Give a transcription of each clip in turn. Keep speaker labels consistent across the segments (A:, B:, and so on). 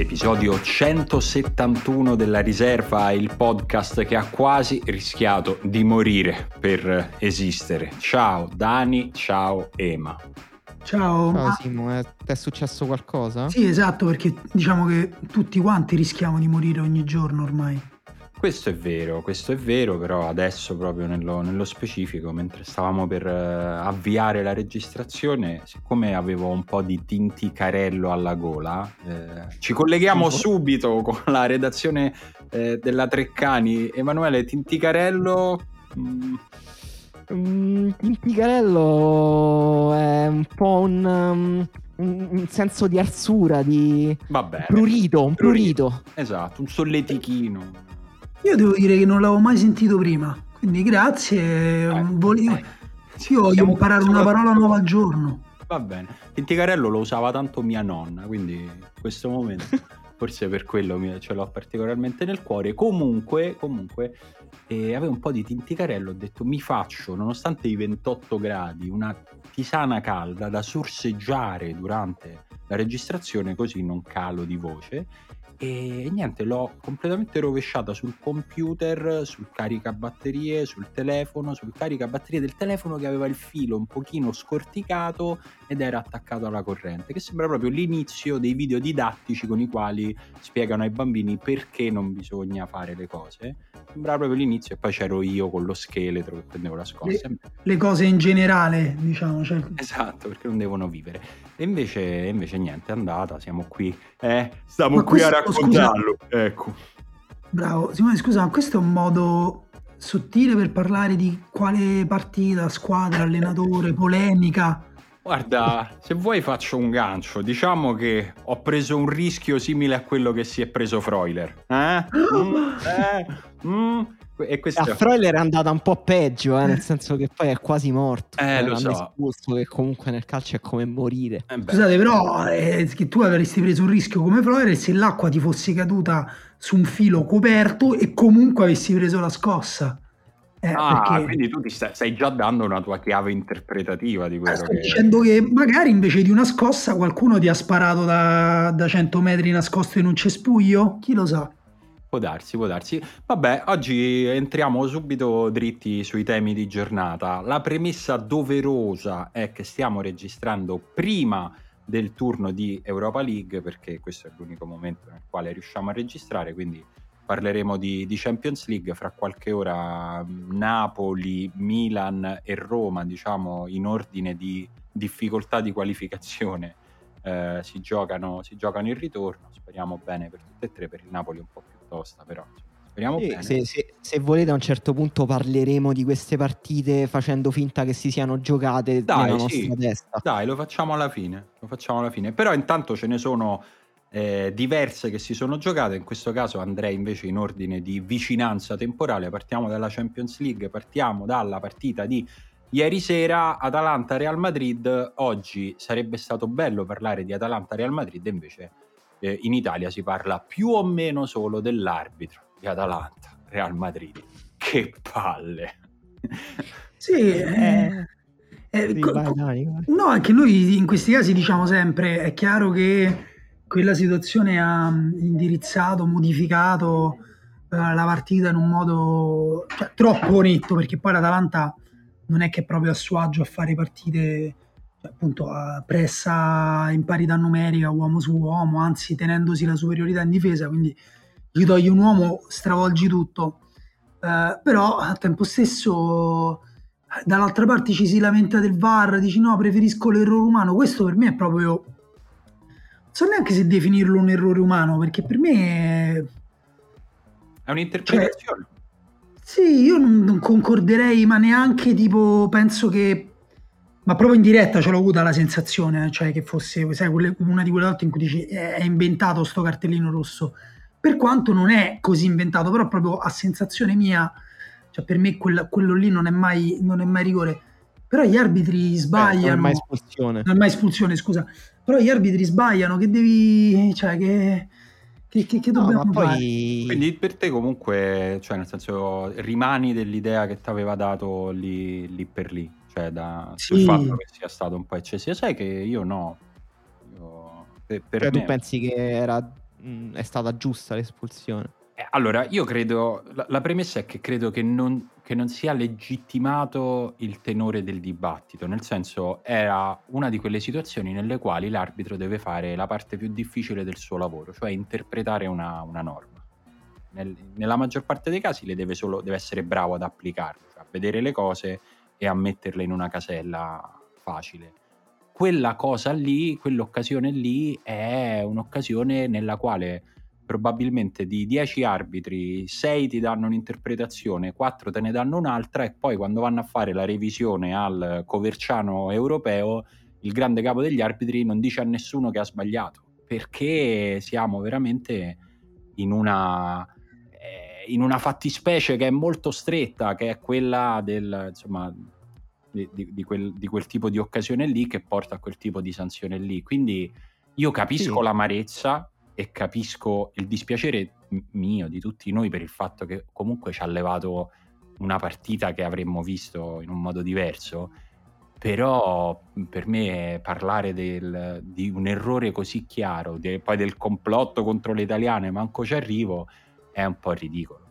A: L'episodio 171 della riserva, il podcast che ha quasi rischiato di morire per esistere. Ciao Dani, ciao Ema.
B: Ciao.
C: Ciao Simo, eh, ti è successo qualcosa?
B: Sì, esatto, perché diciamo che tutti quanti rischiamo di morire ogni giorno ormai.
A: Questo è vero, questo è vero, però adesso proprio nello, nello specifico, mentre stavamo per uh, avviare la registrazione, siccome avevo un po' di tinticarello alla gola, eh, ci colleghiamo subito con la redazione eh, della Treccani. Emanuele Tinticarello...
C: Mm. Mm, tinticarello è un po' un... Um un, senso di arsura, di
A: Vabbè,
C: prurito, un prurito.
A: Esatto, un solletichino.
B: Io devo dire che non l'avevo mai sentito prima, quindi grazie. Eh, volevo... Eh, io voglio imparare una parola nuova al giorno.
A: Va bene. Tinticarello lo usava tanto mia nonna, quindi in questo momento forse per quello ce l'ho particolarmente nel cuore. Comunque, comunque eh, avevo un po' di tinticarello, ho detto mi faccio, nonostante i 28 gradi, una tisana calda da sorseggiare durante la registrazione così non calo di voce e niente, l'ho completamente rovesciata sul computer, sul caricabatterie, sul telefono, sul caricabatterie del telefono che aveva il filo un pochino scorticato ed era attaccato alla corrente, che sembra proprio l'inizio dei video didattici con i quali spiegano ai bambini perché non bisogna fare le cose. Sembra proprio l'inizio e poi c'ero io con lo scheletro che prendevo la scossa.
B: Le, le cose in generale, diciamo. Cioè...
A: Esatto, perché non devono vivere. E invece, invece niente, è andata, siamo qui. Eh, stiamo qui a raccontarlo. Scusa, ecco.
B: Bravo, Simone, scusa, ma questo è un modo sottile per parlare di quale partita, squadra, allenatore, polemica.
A: Guarda, se vuoi faccio un gancio. Diciamo che ho preso un rischio simile a quello che si è preso Freuler. Eh? Mm, eh?
C: Mm. E questo... A Freuler è andata un po' peggio, eh, nel senso che poi è quasi morto.
A: Eh, lo so.
C: Espulso, che comunque nel calcio è come morire.
B: Eh Scusate, però, eh, che tu avresti preso un rischio come Freuler se l'acqua ti fosse caduta su un filo coperto e comunque avessi preso la scossa.
A: Eh, ah, perché... quindi tu ti stai, stai, già dando una tua chiave interpretativa di quello
B: sto
A: che...
B: dicendo che magari invece di una scossa qualcuno ti ha sparato da, da 100 metri nascosto in un cespuglio? Chi lo sa?
A: Può darsi, può darsi. Vabbè, oggi entriamo subito dritti sui temi di giornata. La premessa doverosa è che stiamo registrando prima del turno di Europa League, perché questo è l'unico momento nel quale riusciamo a registrare, quindi parleremo di, di Champions League fra qualche ora. Napoli, Milan e Roma, diciamo in ordine di difficoltà di qualificazione. Eh, si, giocano, si giocano il ritorno, speriamo bene per tutte e tre, per il Napoli un po' più tosta, però speriamo sì, bene.
C: Se, se, se, volete a un certo punto parleremo di queste partite facendo finta che si siano giocate Dai, nella nostra sì. testa.
A: Dai, lo facciamo alla fine, lo facciamo alla fine. Però intanto ce ne sono eh, diverse che si sono giocate, in questo caso andrei invece in ordine di vicinanza temporale, partiamo dalla Champions League, partiamo dalla partita di ieri sera Atalanta-Real Madrid, oggi sarebbe stato bello parlare di Atalanta-Real Madrid, invece eh, in Italia si parla più o meno solo dell'arbitro di Atalanta, Real Madrid. Che palle!
B: Sì, eh, eh, co- vai, vai, vai. no, anche noi in questi casi diciamo sempre, è chiaro che quella situazione ha indirizzato, modificato eh, la partita in un modo cioè, troppo netto, perché poi l'Atalanta non è che è proprio a suo agio a fare partite appunto pressa in parità numerica uomo su uomo, anzi tenendosi la superiorità in difesa, quindi gli togli un uomo, stravolgi tutto. Uh, però al tempo stesso dall'altra parte ci si lamenta del VAR, dici no, preferisco l'errore umano. Questo per me è proprio. Non so neanche se definirlo un errore umano, perché per me
A: è. È un'interpretazione.
B: Cioè, sì, io non, non concorderei, ma neanche tipo penso che ma proprio in diretta ce l'ho avuta la sensazione, cioè che fosse sai, una di quelle volte in cui dici è inventato sto cartellino rosso, per quanto non è così inventato, però proprio a sensazione mia, cioè per me quella, quello lì non è, mai, non è mai rigore, però gli arbitri sbagliano. Eh, non è
C: mai espulsione.
B: Non è mai espulsione, scusa. Però gli arbitri sbagliano, che devi... cioè che... Che, che, che dobbiamo no, poi...
A: Quindi per te comunque, cioè nel senso, rimani dell'idea che ti aveva dato lì, lì per lì? Cioè da, sì. sul fatto che sia stato un po' eccessivo. Sai che io no. Io,
C: per, per cioè, me... tu pensi che era, mh, è stata giusta l'espulsione?
A: Eh, allora, io credo, la, la, premessa è che credo che non, che non sia legittimato il tenore del dibattito, nel senso era una di quelle situazioni nelle quali l'arbitro deve fare la parte più difficile del suo lavoro, cioè interpretare una, una norma. Nel, nella maggior parte dei casi deve, solo, deve essere bravo ad applicarle, cioè a vedere le cose e a metterle in una casella facile. Quella cosa lì, quell'occasione lì è un'occasione nella quale probabilmente di 10 arbitri 6 ti danno un'interpretazione, 4 te ne danno un'altra e poi quando vanno a fare la revisione al Coverciano europeo il grande capo degli arbitri non dice a nessuno che ha sbagliato perché siamo veramente in una in una fattispecie che è molto stretta, che è quella del, insomma, di, di, quel, di, quel, tipo di occasione lì che porta a quel tipo di sanzione lì. Quindi io capisco sì. l'amarezza e capisco il dispiacere mio, di tutti noi, per il fatto che comunque ci ha levato una partita che avremmo visto in un modo diverso. Però per me parlare del, di un errore così chiaro, de, poi del complotto contro le italiane, manco ci arrivo, è un po' ridicolo.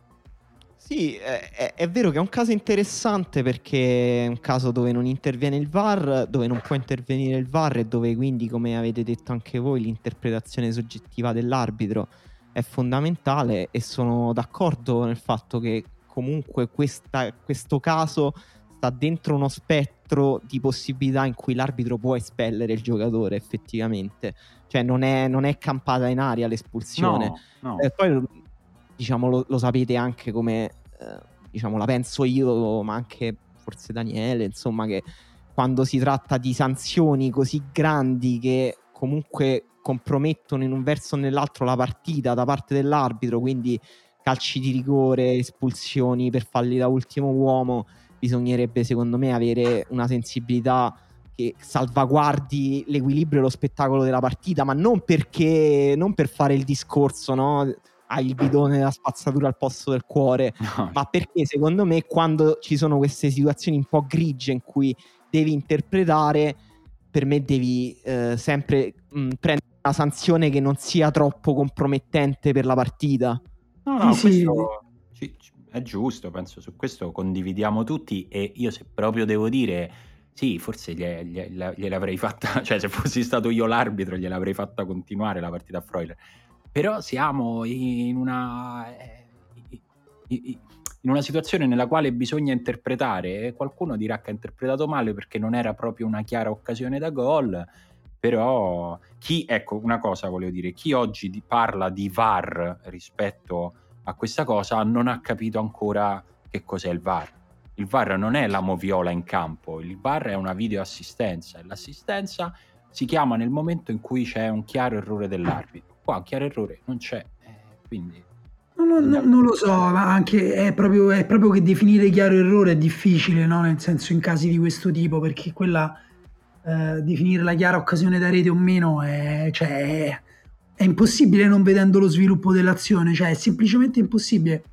C: Sì, è, è, vero che è un caso interessante perché è un caso dove non interviene il VAR, dove non può intervenire il VAR e dove quindi, come avete detto anche voi, l'interpretazione soggettiva dell'arbitro è fondamentale e sono d'accordo nel fatto che comunque questa, questo caso sta dentro uno spettro di possibilità in cui l'arbitro può espellere il giocatore effettivamente, cioè non è, non è campata in aria l'espulsione. No, no. Eh, poi diciamo, lo, lo sapete anche come eh, diciamo, la penso io, ma anche forse Daniele, insomma, che quando si tratta di sanzioni così grandi che comunque compromettono in un verso o nell'altro la partita da parte dell'arbitro, quindi calci di rigore, espulsioni per falli da ultimo uomo, bisognerebbe secondo me avere una sensibilità che salvaguardi l'equilibrio e lo spettacolo della partita, ma non perché non per fare il discorso, no? Hai il bidone della spazzatura al posto del cuore, no. ma perché secondo me quando ci sono queste situazioni un po' grigie in cui devi interpretare, per me devi eh, sempre mh, mm, prendere una sanzione che non sia troppo compromettente per la partita.
A: No, no, sì, questo sì. è giusto, penso su questo condividiamo tutti e io se proprio devo dire sì, forse gliel'avrei fatta, cioè se fossi stato io l'arbitro gliel'avrei fatta continuare la partita a Freuler però siamo in una, eh, in una situazione nella quale bisogna interpretare qualcuno dirà che ha interpretato male perché non era proprio una chiara occasione da gol però chi, ecco una cosa volevo dire, chi oggi parla di VAR rispetto a questa cosa non ha capito ancora che cos'è il VAR. Il VAR non è la moviola in campo, il VAR è una videoassistenza e l'assistenza si chiama nel momento in cui c'è un chiaro errore dell'arbitro qua chiaro errore non c'è, eh, quindi...
B: No, no, no, non lo so, ma anche è proprio, è proprio, che definire chiaro errore è difficile, no? nel senso in casi di questo tipo, perché quella eh, definire la chiara occasione da rete o meno è, cioè, è, è, impossibile non vedendo lo sviluppo dell'azione, cioè è semplicemente impossibile.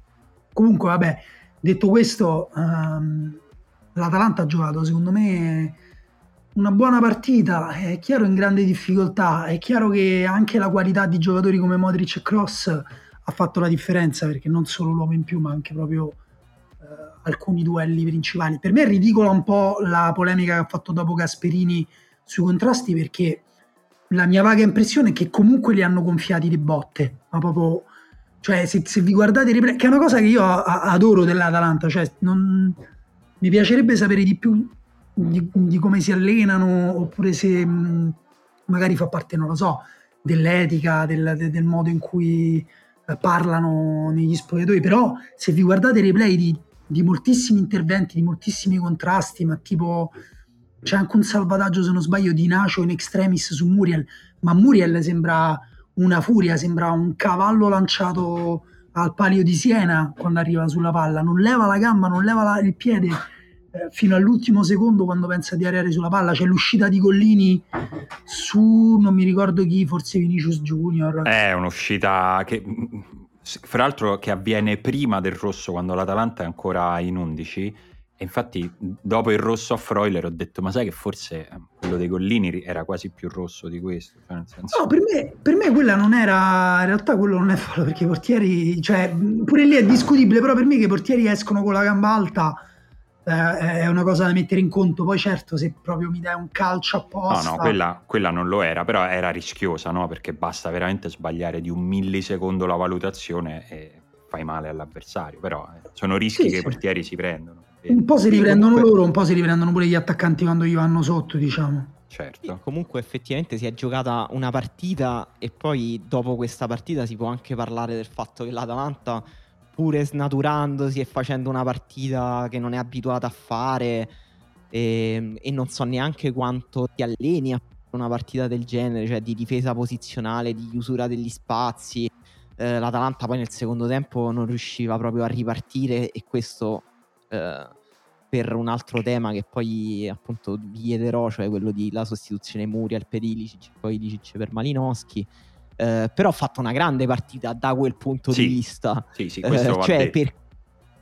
B: Comunque, vabbè, detto questo, um, l'Atalanta ha giocato secondo me una buona partita, è chiaro in grande difficoltà, è chiaro che anche la qualità di giocatori come Modric e Cross ha fatto la differenza perché non solo l'uomo in più ma anche proprio eh, alcuni duelli principali. Per me è ridicola un po' la polemica che ha fatto dopo Gasperini sui contrasti perché la mia vaga impressione è che comunque li hanno gonfiati di botte, ma proprio cioè se, se vi guardate i replay, che è una cosa che io adoro dell'Atalanta, cioè non mi piacerebbe sapere di più di, di come si allenano oppure se mh, magari fa parte, non lo so, dell'etica, del, del, del modo in cui eh, parlano negli spogliatoi, però se vi guardate i replay di, di moltissimi interventi, di moltissimi contrasti, ma tipo c'è anche un salvataggio se non sbaglio di Nacio in extremis su Muriel, ma Muriel sembra una furia, sembra un cavallo lanciato al palio di Siena quando arriva sulla palla, non leva la gamba, non leva la, il piede eh, fino all'ultimo secondo quando pensa di arrivare sulla palla. C'è l'uscita di Gollini su non mi ricordo chi, forse Vinicius Junior.
A: È un'uscita che fra l'altro che avviene prima del rosso quando l'Atalanta è ancora in 11 e infatti dopo il rosso a Freuler ho detto ma sai che forse eh, quello dei Gollini era quasi più rosso di questo cioè senso...
B: no per me, per me, quella non era in realtà quello non è fallo perché i portieri cioè pure lì è discutibile però per me che i portieri escono con la gamba alta eh, è una cosa da mettere in conto poi certo se proprio mi dai un calcio apposta
A: no no quella, quella non lo era però era rischiosa no perché basta veramente sbagliare di un millisecondo la valutazione e fai male all'avversario però eh, sono rischi sì, che sì. i portieri si prendono
B: un po' si riprendono comunque... loro, un po' si riprendono pure gli attaccanti quando gli vanno sotto, diciamo.
A: Certo.
C: comunque effettivamente si è giocata una partita e poi dopo questa partita si può anche parlare del fatto che l'Atalanta, pure snaturandosi e facendo una partita che non è abituata a fare e, e non so neanche quanto ti alleni a una partita del genere, cioè di difesa posizionale, di chiusura degli spazi. Eh, L'Atalanta poi nel secondo tempo non riusciva proprio a ripartire e questo eh, per un altro tema che poi appunto vi chiederò, cioè quello della sostituzione Muriel per Ilicic, poi Ilicic per Malinowski. Eh, però ha fatto una grande partita da quel punto
A: sì,
C: di vista.
A: Sì, sì, questo eh, cioè, per,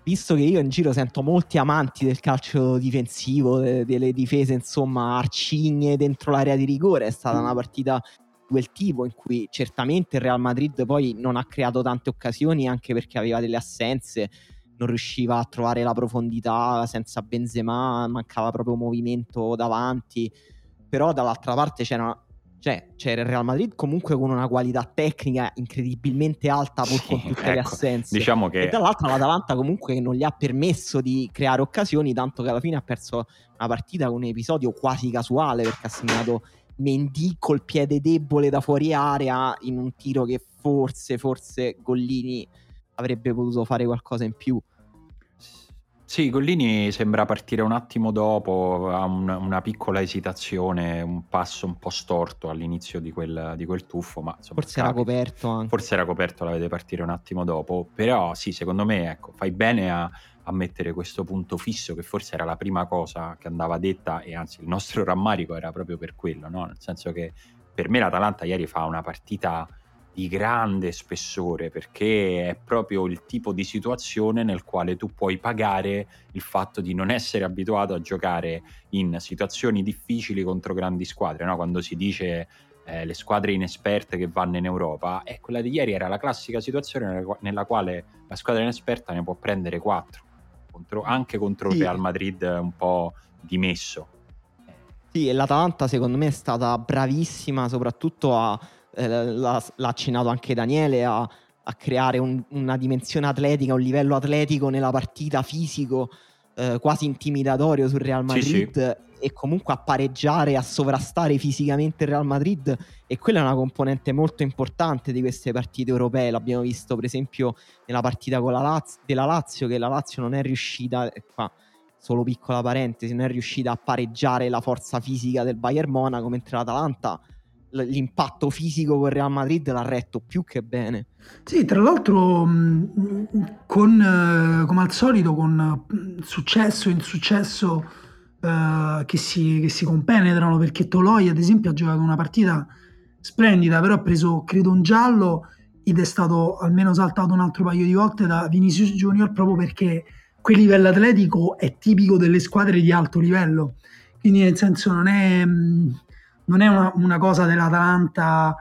C: visto che io in giro sento molti amanti del calcio difensivo, de, delle difese, insomma, arcigne dentro l'area di rigore, è stata una partita di quel tipo in cui certamente il Real Madrid poi non ha creato tante occasioni anche perché aveva delle assenze non riusciva a trovare la profondità senza Benzema, mancava proprio movimento davanti, però dall'altra parte c'era, cioè, c'era il Real Madrid comunque con una qualità tecnica incredibilmente alta pur sì, con tutte ecco, le assenze.
A: Diciamo che...
C: E dall'altra l'Atalanta comunque non gli ha permesso di creare occasioni, tanto che alla fine ha perso una partita con un episodio quasi casuale perché ha segnato Mendy col piede debole da fuori area in un tiro che forse, forse Gollini avrebbe potuto fare qualcosa in più.
A: Sì, Gollini sembra partire un attimo dopo, ha un, una piccola esitazione, un passo un po' storto all'inizio di quel, di quel tuffo, ma insomma,
C: forse capita. era coperto anche.
A: Forse era coperto, la vede partire un attimo dopo, però sì, secondo me ecco, fai bene a, a mettere questo punto fisso che forse era la prima cosa che andava detta e anzi il nostro rammarico era proprio per quello, no? nel senso che per me l'Atalanta ieri fa una partita di grande spessore perché è proprio il tipo di situazione nel quale tu puoi pagare il fatto di non essere abituato a giocare in situazioni difficili contro grandi squadre, no? quando si dice eh, le squadre inesperte che vanno in Europa, e quella di ieri era la classica situazione nella quale la squadra inesperta ne può prendere 4, contro, anche contro sì. il Real Madrid un po' dimesso.
C: Sì, e l'Atalanta secondo me è stata bravissima soprattutto a eh, l'ha, l'ha, accennato anche Daniele, a, a creare un, una dimensione atletica, un livello atletico nella partita fisico eh, quasi intimidatorio sul Real Madrid sì, sì. e comunque a pareggiare, a sovrastare fisicamente il Real Madrid e quella è una componente molto importante di queste partite europee, l'abbiamo visto per esempio nella partita con la Lazio, della Lazio che la Lazio non è riuscita, qua solo piccola parentesi, non è riuscita a pareggiare la forza fisica del Bayern Monaco mentre l'Atalanta l'impatto fisico con Real Madrid l'ha retto più che bene.
B: Sì, tra l'altro con, eh, come al solito con successo e insuccesso eh, che, si, che si compenetrano perché Toloi ad esempio ha giocato una partita splendida però ha preso credo un giallo ed è stato almeno saltato un altro paio di volte da Vinicius Junior proprio perché quel livello atletico è tipico delle squadre di alto livello quindi nel senso non è non è una, una cosa dell'Atalanta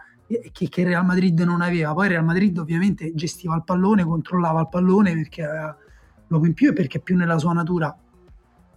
B: che, che Real Madrid non aveva. Poi Real Madrid ovviamente gestiva il pallone, controllava il pallone perché aveva l'uomo in più e perché è più nella sua natura.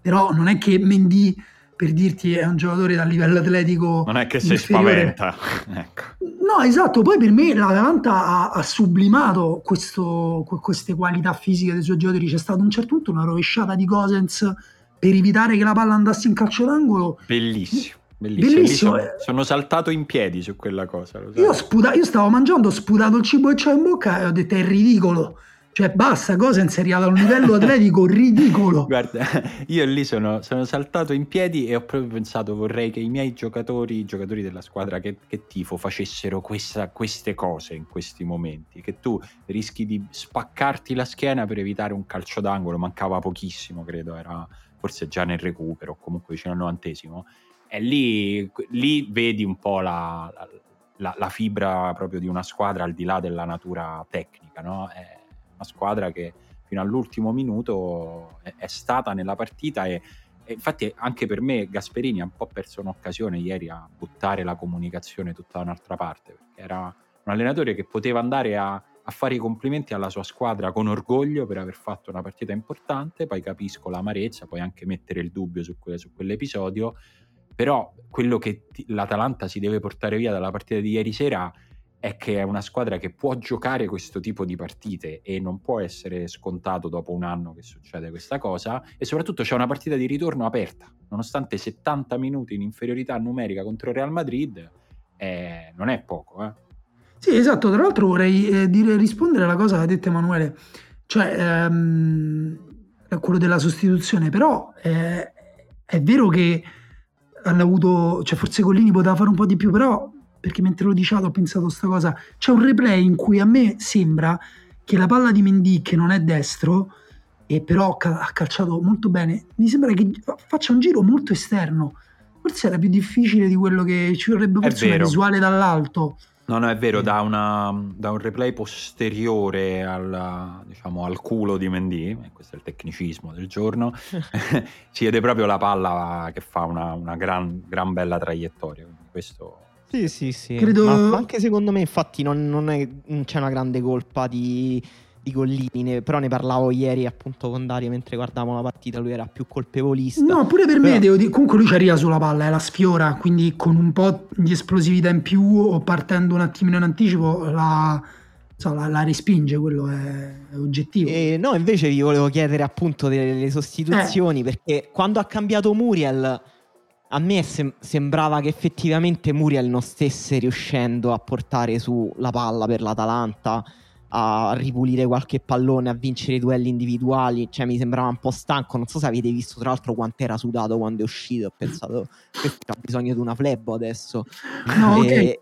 B: Però non è che Mendy, per dirti, è un giocatore dal livello atletico.
A: Non è che si spaventa. ecco.
B: No, esatto. Poi per me l'Atalanta ha, ha sublimato questo, queste qualità fisiche dei suoi giocatori. C'è stato a un certo punto una rovesciata di Cosens per evitare che la palla andasse in calcio d'angolo.
A: Bellissimo. Bellissimo, Bellissimo. Sono, sono, saltato in piedi su quella cosa.
B: Io, sputa- io, stavo mangiando, ho sputato il cibo che c'ho in bocca e ho detto è ridicolo. Cioè, basta, cosa arrivato a un livello atletico ridicolo.
A: Guarda, io lì sono, sono, saltato in piedi e ho proprio pensato vorrei che i miei giocatori, i giocatori della squadra che, che tifo, facessero questa, queste cose in questi momenti. Che tu rischi di spaccarti la schiena per evitare un calcio d'angolo, mancava pochissimo, credo, era forse già nel recupero, comunque vicino al novantesimo e lì, lì vedi un po' la, la, la, fibra proprio di una squadra al di là della natura tecnica, no? È una squadra che fino all'ultimo minuto è, è stata nella partita e, e, infatti anche per me Gasperini ha un po' perso un'occasione ieri a buttare la comunicazione tutta da un'altra parte, perché era un allenatore che poteva andare a, a fare i complimenti alla sua squadra con orgoglio per aver fatto una partita importante, poi capisco l'amarezza, puoi anche mettere il dubbio su, que- su quell'episodio, però quello che l'Atalanta si deve portare via dalla partita di ieri sera è che è una squadra che può giocare questo tipo di partite e non può essere scontato dopo un anno che succede questa cosa e soprattutto c'è una partita di ritorno aperta, nonostante 70 minuti in inferiorità numerica contro il Real Madrid, eh, non è poco. Eh.
B: Sì, esatto, tra l'altro vorrei eh, dire, rispondere alla cosa che ha detto Emanuele, cioè ehm, quello della sostituzione, però eh, è vero che hanno avuto, cioè forse Collini poteva fare un po' di più, però perché mentre lo dicevate ho pensato a questa cosa, c'è un replay in cui a me sembra che la palla di Mendy che non è destro e però ha calciato molto bene, mi sembra che faccia un giro molto esterno. Forse era più difficile di quello che ci vorrebbe forse una visuale dall'alto.
A: No, no, è vero, da, una, da, un replay posteriore al, diciamo, al culo di Mendy, questo è il tecnicismo del giorno, si vede proprio la palla che fa una, una gran, gran, bella traiettoria. questo...
C: Sì, sì, sì. Credo... Ma anche secondo me, infatti, non, non, è, non c'è una grande colpa di, di Gollini, però ne parlavo ieri appunto con Dario mentre guardavamo la partita, lui era più colpevolista.
B: No, pure per però... me, devo dire, comunque lui ci arriva sulla palla, è la sfiora, quindi con un po' di esplosività in più o partendo un attimino in anticipo la, so, la, la respinge, quello è, è oggettivo.
C: E no, invece vi volevo chiedere appunto delle sostituzioni, eh. perché quando ha cambiato Muriel... A me sem- sembrava che effettivamente Muriel non stesse riuscendo a portare su la palla per l'Atalanta a ripulire qualche pallone, a vincere i duelli individuali. Cioè, mi sembrava un po' stanco. Non so se avete visto, tra l'altro, quanto era sudato quando è uscito. Ho pensato, questo ha bisogno di una flebo adesso.
B: No, e...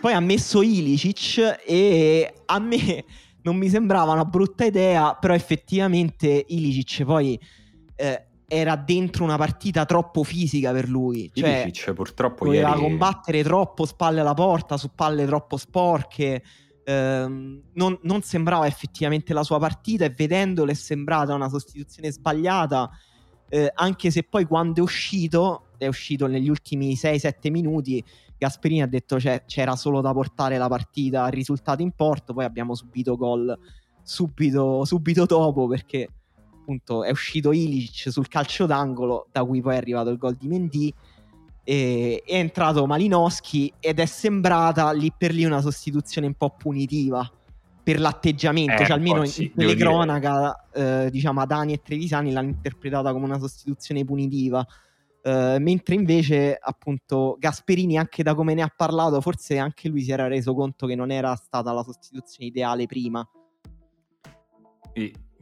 C: Poi ha messo Ilicic e a me non mi sembrava una brutta idea, però effettivamente Ilicic poi... Eh, era dentro una partita troppo fisica per lui. Cioè,
A: Ilicic purtroppo
C: doveva
A: ieri...
C: combattere troppo spalle alla porta, su palle troppo sporche ehm, non, non, sembrava effettivamente la sua partita e vedendolo è sembrata una sostituzione sbagliata, eh, anche se poi quando è uscito, è uscito negli ultimi 6-7 minuti, Gasperini ha detto cioè, c'era solo da portare la partita al risultato in porto, poi abbiamo subito gol subito, subito dopo perché appunto è uscito Ilic sul calcio d'angolo da cui poi è arrivato il gol di Mendy è entrato Malinowski ed è sembrata lì per lì una sostituzione un po' punitiva per l'atteggiamento, eh, cioè almeno sì, in quelle cronaca eh, diciamo Adani e Trevisani l'hanno interpretata come una sostituzione punitiva eh, mentre invece appunto Gasperini anche da come ne ha parlato forse anche lui si era reso conto che non era stata la sostituzione ideale prima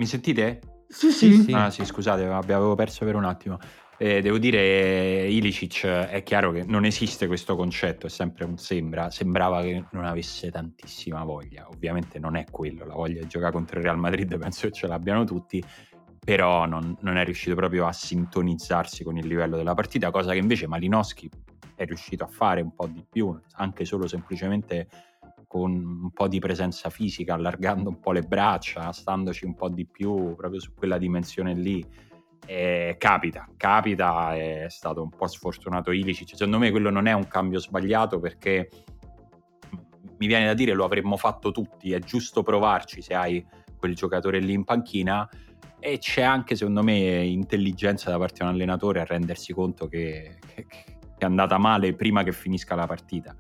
A: mi sentite?
B: Sì, sì.
A: Ah sì, scusate, avevo perso per un attimo. Eh, devo dire, Ilicic è chiaro che non esiste questo concetto, è sempre un sembra. Sembrava che non avesse tantissima voglia. Ovviamente non è quello, la voglia di giocare contro il Real Madrid penso che ce l'abbiano tutti, però non, non è riuscito proprio a sintonizzarsi con il livello della partita, cosa che invece Malinowski è riuscito a fare un po' di più, anche solo semplicemente con un po' di presenza fisica, allargando un po' le braccia, standoci un po' di più proprio su quella dimensione lì eh, capita, capita, è stato un po' sfortunato Ilicic. Secondo me quello non è un cambio sbagliato perché mi viene da dire lo avremmo fatto tutti, è giusto provarci se hai quel giocatore lì in panchina e c'è anche secondo me intelligenza da parte di un allenatore a rendersi conto che, che, che è andata male prima che finisca la partita.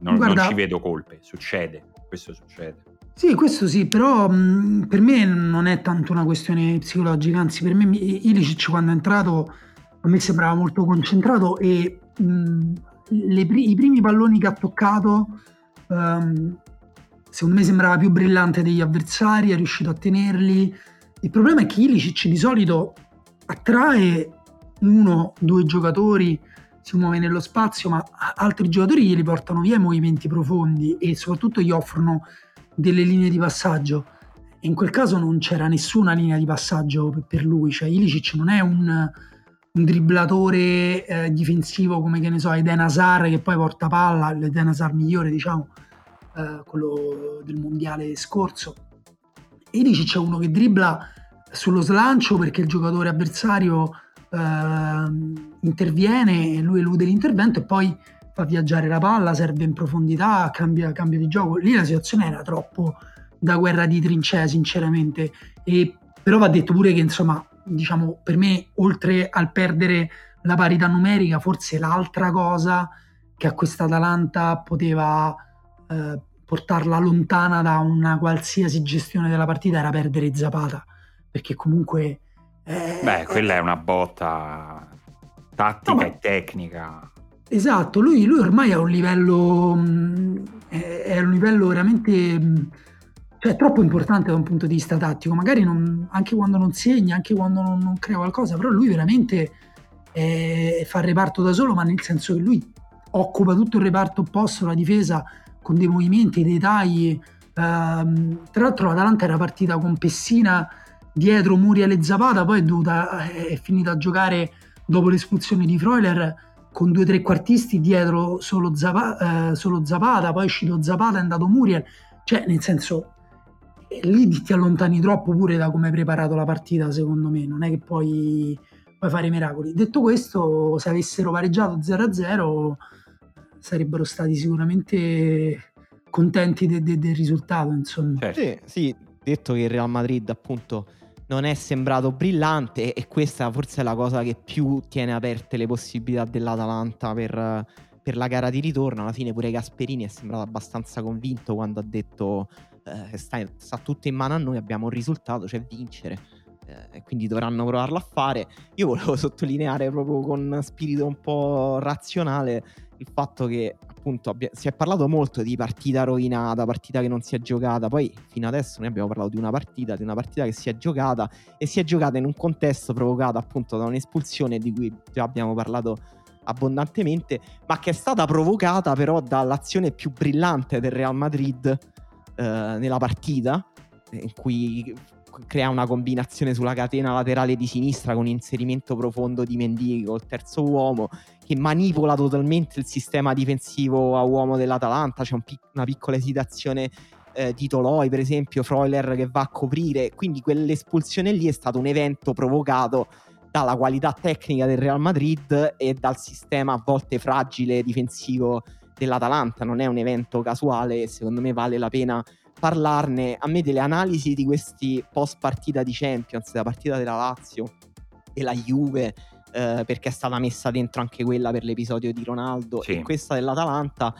A: Non, non ci vedo colpe, succede, questo succede.
B: Sì, questo sì, però mh, per me non è tanto una questione psicologica, anzi per me Ilicic quando è entrato a me sembrava molto concentrato e mh, le, i primi palloni che ha toccato um, secondo me sembrava più brillante degli avversari, è riuscito a tenerli. Il problema è che Ilicic di solito attrae uno, due giocatori, si muove nello spazio, ma altri giocatori glieli portano via i movimenti profondi e soprattutto gli offrono delle linee di passaggio. E in quel caso non c'era nessuna linea di passaggio per lui, cioè Ilicic non è un, un dribblatore eh, difensivo come che ne so, Eden Hazard che poi porta palla, l'Eden Hazard migliore diciamo, eh, quello del mondiale scorso. Ilicic è uno che dribbla sullo slancio perché il giocatore avversario eh, interviene e lui elude l'intervento e poi fa viaggiare la palla, serve in profondità, cambia, cambia di gioco. Lì la situazione era troppo da guerra di trincee, sinceramente. E, però va detto pure che, insomma, diciamo, per me, oltre al perdere la parità numerica, forse l'altra cosa che a questa Atalanta poteva eh, portarla lontana da una qualsiasi gestione della partita era perdere Zapata, perché comunque...
A: Eh, Beh, quella è una botta tattica no, e tecnica.
B: Esatto, lui, lui, ormai è un livello, mm, è un livello veramente mm, cioè, troppo importante da un punto di vista tattico, magari non, anche quando non segna, anche quando non, non crea qualcosa, però lui veramente è, fa il reparto da solo, ma nel senso che lui occupa tutto il reparto opposto, la difesa, con dei movimenti, dei tagli. Um, tra l'altro l'Atalanta era partita con Pessina dietro Muriel e Zapata, poi è, dovuta, è finita a giocare dopo l'espulsione di Freuler con due trequartisti dietro solo, Zapata, eh, solo Zapata, poi è uscito Zapata, è andato Muriel, cioè nel senso lì ti allontani troppo pure da come hai preparato la partita secondo me, non è che puoi, puoi fare miracoli. Detto questo, se avessero pareggiato 0-0 sarebbero stati sicuramente contenti de- de- del risultato, insomma.
C: Certo. Sì, sì, detto che il Real Madrid appunto non è sembrato brillante e questa forse è la cosa che più tiene aperte le possibilità dell'Atalanta per, per la gara di ritorno. Alla fine pure Gasperini è sembrato abbastanza convinto quando ha detto eh, sta, sta, tutto in mano a noi, abbiamo un risultato, cioè vincere. Eh, quindi dovranno provarlo a fare. Io volevo sottolineare proprio con spirito un po' razionale il fatto che appunto abbia, si è parlato molto di partita rovinata, partita che non si è giocata, poi fino adesso noi abbiamo parlato di una partita, di una partita che si è giocata e si è giocata in un contesto provocato appunto da un'espulsione di cui già abbiamo parlato abbondantemente, ma che è stata provocata però dall'azione più brillante del Real Madrid eh, nella partita, in cui crea una combinazione sulla catena laterale di sinistra con inserimento profondo di Mendy col terzo uomo che manipola totalmente il sistema difensivo a uomo dell'Atalanta. C'è un pic- una piccola esitazione eh, di Toloi per esempio Freuler che va a coprire. Quindi quell'espulsione lì è stato un evento provocato dalla qualità tecnica del Real Madrid e dal sistema a volte fragile difensivo dell'Atalanta. Non è un evento casuale secondo me vale la pena parlarne a me delle analisi di questi post partita di Champions, la partita della Lazio e la Juve, eh, perché è stata messa dentro anche quella per l'episodio di Ronaldo sì. e questa dell'Atalanta.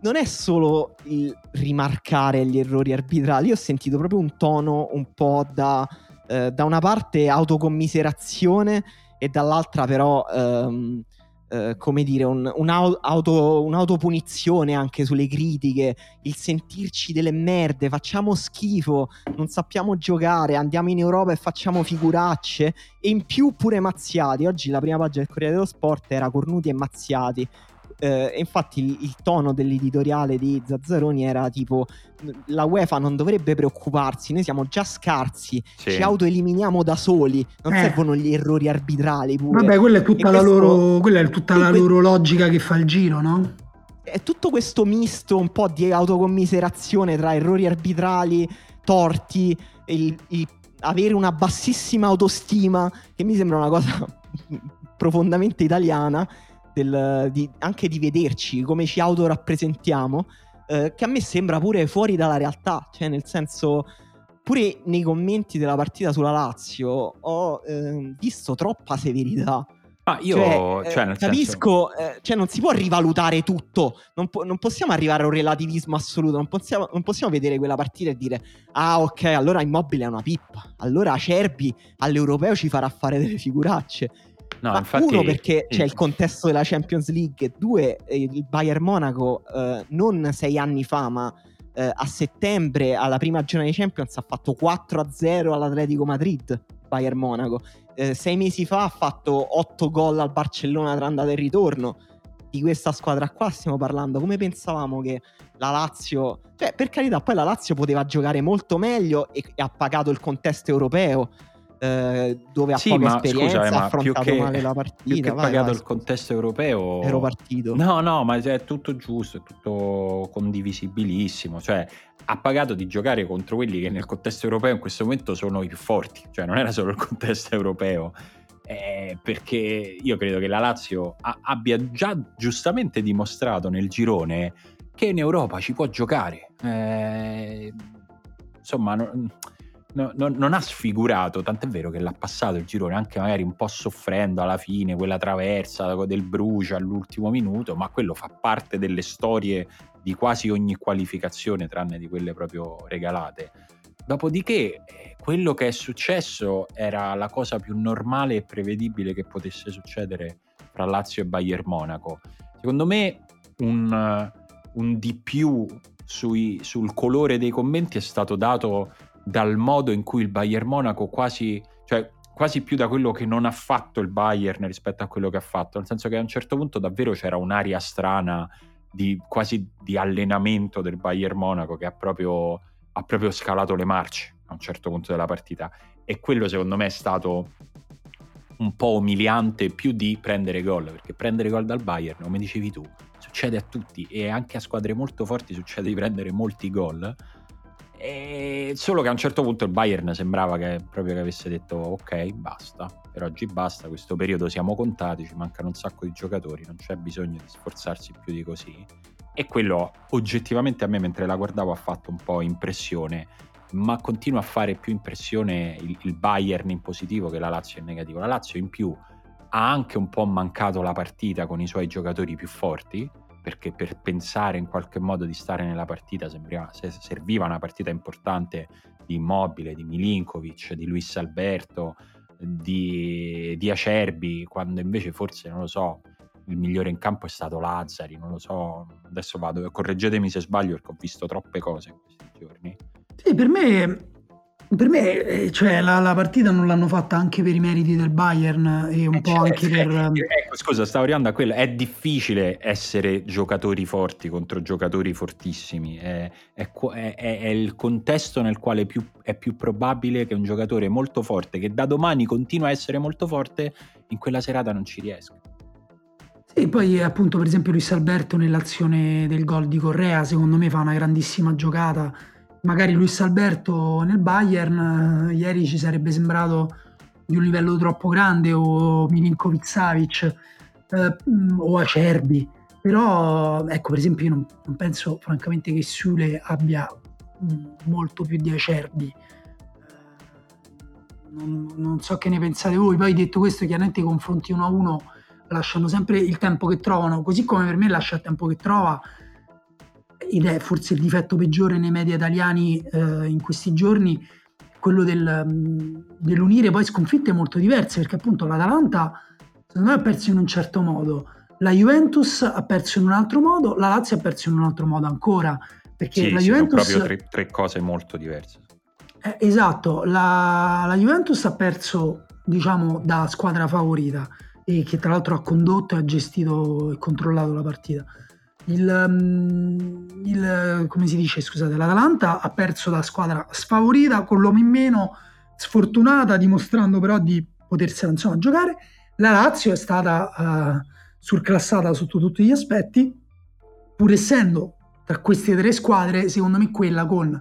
C: Non è solo il rimarcare gli errori arbitrali, io ho sentito proprio un tono un po' da, eh, da una parte autocommiserazione e dall'altra però ehm, eh, come dire, un, un'auto, un'autopunizione anche sulle critiche, il sentirci delle merde, facciamo schifo, non sappiamo giocare, andiamo in Europa e facciamo figuracce e in più pure mazziati. Oggi la prima pagina del Corriere dello Sport era cornuti e mazziati eh, infatti il, il, tono dell'editoriale di Zazzaroni era tipo la UEFA non dovrebbe preoccuparsi, noi siamo già scarsi, sì. ci autoeliminiamo da soli, non eh. servono gli errori arbitrali pure.
B: Vabbè, quella è tutta, la, questo... loro, quella è tutta la que... loro logica che fa il giro, no?
C: È tutto questo misto un po' di autocommiserazione tra errori arbitrali, torti, il, il avere una bassissima autostima, che mi sembra una cosa profondamente italiana, del, di, anche di vederci, come ci autorappresentiamo, eh, che a me sembra pure fuori dalla realtà, cioè nel senso pure nei commenti della partita sulla Lazio ho eh, visto troppa severità. Ma io cioè, cioè, eh, capisco, senso... eh, cioè non si può rivalutare tutto, non, po- non, possiamo arrivare a un relativismo assoluto, non possiamo, non possiamo, vedere quella partita e dire ah ok, allora Immobile è una pippa, allora Acerbi all'europeo ci farà fare delle figuracce. No, Ma infatti, uno perché sì. c'è il contesto della Champions League, due il Bayern Monaco eh, non sei anni fa ma eh, a settembre alla prima giornata di Champions ha fatto 4-0 all'Atletico Madrid, Bayern Monaco eh, sei mesi fa ha fatto 8 gol al Barcellona tra andata e ritorno. Di questa squadra qua stiamo parlando. Come pensavamo che la Lazio, cioè per carità, poi la Lazio poteva giocare molto meglio e, e ha pagato il contesto europeo. Eh, dove ha sì, poca esperienza, scusa, ha affrontato che, male la partita. Più
A: che vai, pagato vai, il contesto europeo,
C: ero partito.
A: No, no, ma è tutto giusto, è tutto condivisibilissimo. Cioè, ha pagato di giocare contro quelli che nel contesto europeo in questo momento sono i più forti, cioè non era solo il contesto europeo. Eh, perché io credo che la Lazio a- abbia già giustamente dimostrato nel girone che in Europa ci può giocare. Eh, insomma, no, no, no, non ha sfigurato, tant'è vero che l'ha passato il girone anche magari un po' soffrendo alla fine, quella traversa del Brucia all'ultimo minuto, ma quello fa parte delle storie di quasi ogni qualificazione, tranne di quelle proprio regalate. Dopodiché, eh, quello che è successo era la cosa più normale e prevedibile che potesse succedere fra Lazio e Bayern Monaco. Secondo me, un, un di più sui, sul colore dei commenti è stato dato dal modo in cui il Bayern Monaco quasi, cioè quasi più da quello che non ha fatto il Bayern rispetto a quello che ha fatto, nel senso che a un certo punto davvero c'era un'aria strana di, quasi di allenamento del Bayern Monaco che ha proprio, ha proprio scalato le marce a un certo punto della partita. E quello secondo me è stato un po' umiliante più di prendere gol perché prendere gol dal Bayern come dicevi tu succede a tutti e anche a squadre molto forti succede di prendere molti gol e solo che a un certo punto il Bayern sembrava che proprio che avesse detto ok basta. Per oggi basta questo periodo siamo contati ci mancano un sacco di giocatori non c'è bisogno di sforzarsi più di così. E quello oggettivamente a me mentre la guardavo ha fatto un po' impressione ma continua a fare più impressione il, il Bayern in positivo che la Lazio in negativo. La Lazio in più ha anche un po' mancato la partita con i suoi giocatori più forti perché per pensare in qualche modo di stare nella partita sembriva, serviva una partita importante di Immobile, di Milinkovic, di Luis Alberto, di, di Acerbi, quando invece forse, non lo so, il migliore in campo è stato Lazzari, non lo so, adesso vado, correggetemi se sbaglio perché ho visto troppe cose in questi giorni.
B: Sì, per me per me, eh, cioè, la, la, partita non l'hanno fatta anche per i meriti del Bayern e un eh, po' cioè, anche per...
A: ecco, scusa, stavo arrivando a quello. È difficile essere giocatori forti contro giocatori fortissimi. È, è, è, è il contesto nel quale più, è più probabile che un giocatore molto forte, che da domani continua a essere molto forte, in quella serata non ci riesca.
B: Sì, poi appunto per esempio Luis Alberto nell'azione del gol di Correa, secondo me fa una grandissima giocata magari Luis Alberto nel Bayern eh, ieri ci sarebbe sembrato di un livello troppo grande o Milinkovic Savic eh, o Acerbi. Però ecco per esempio io non, non penso francamente che Sule abbia mm, molto più di Acerbi. Eh, non, non, so che ne pensate voi. Poi detto questo chiaramente i confronti uno a uno lasciano sempre il tempo che trovano così come per me lascia il tempo che trova ed è forse il difetto peggiore nei media italiani eh, in questi giorni, quello del, mm, dell'unire poi sconfitte molto diverse, perché appunto l'Atalanta secondo me ha perso in un certo modo, la Juventus ha perso in un altro modo, la Lazio ha perso in un altro modo ancora. Perché
A: sì,
B: la Juventus...
A: sono proprio tre, tre cose molto diverse.
B: Eh, esatto, la, la Juventus ha perso diciamo da squadra favorita e che tra l'altro ha condotto e ha gestito e controllato la partita il, mm, il, come si dice, scusate, l'Atalanta ha perso da squadra sfavorita con l'uomo in meno, sfortunata, dimostrando però di potersela insomma giocare. La Lazio è stata uh, surclassata sotto tutti gli aspetti, pur essendo tra queste tre squadre, secondo me, quella con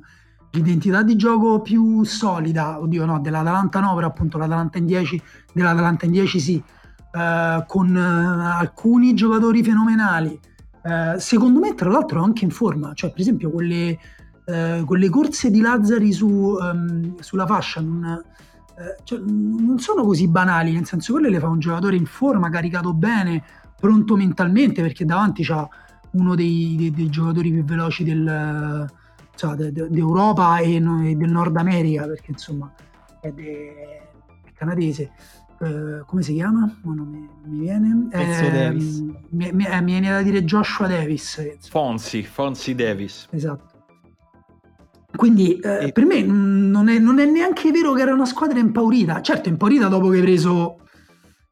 B: l'identità di gioco più solida, oddio no, dell'Atalanta no, però appunto l'Atalanta in 10, dell'Atalanta in 10 sì, uh, con uh, alcuni giocatori fenomenali, eh, secondo me, tra l'altro, anche in forma, cioè, per esempio, quelle, eh, quelle corse di Lazzari su, um, sulla fascia non, eh, cioè, non sono così banali, nel senso quelle le fa un giocatore in forma, caricato bene, pronto mentalmente, perché davanti c'ha uno dei, dei, dei giocatori più veloci del, cioè, de, de, d'Europa e, no, e, del Nord America, perché insomma è, de, è canadese. Uh, come si chiama? Oh, non mi, mi viene.
C: Eh,
B: mi, mi, mi, viene da dire Joshua Davis.
A: Fonsi, Fonsi Davis.
B: Esatto. Quindi eh, e... per me non è, non è, neanche vero che era una squadra impaurita. Certo, impaurita dopo che hai preso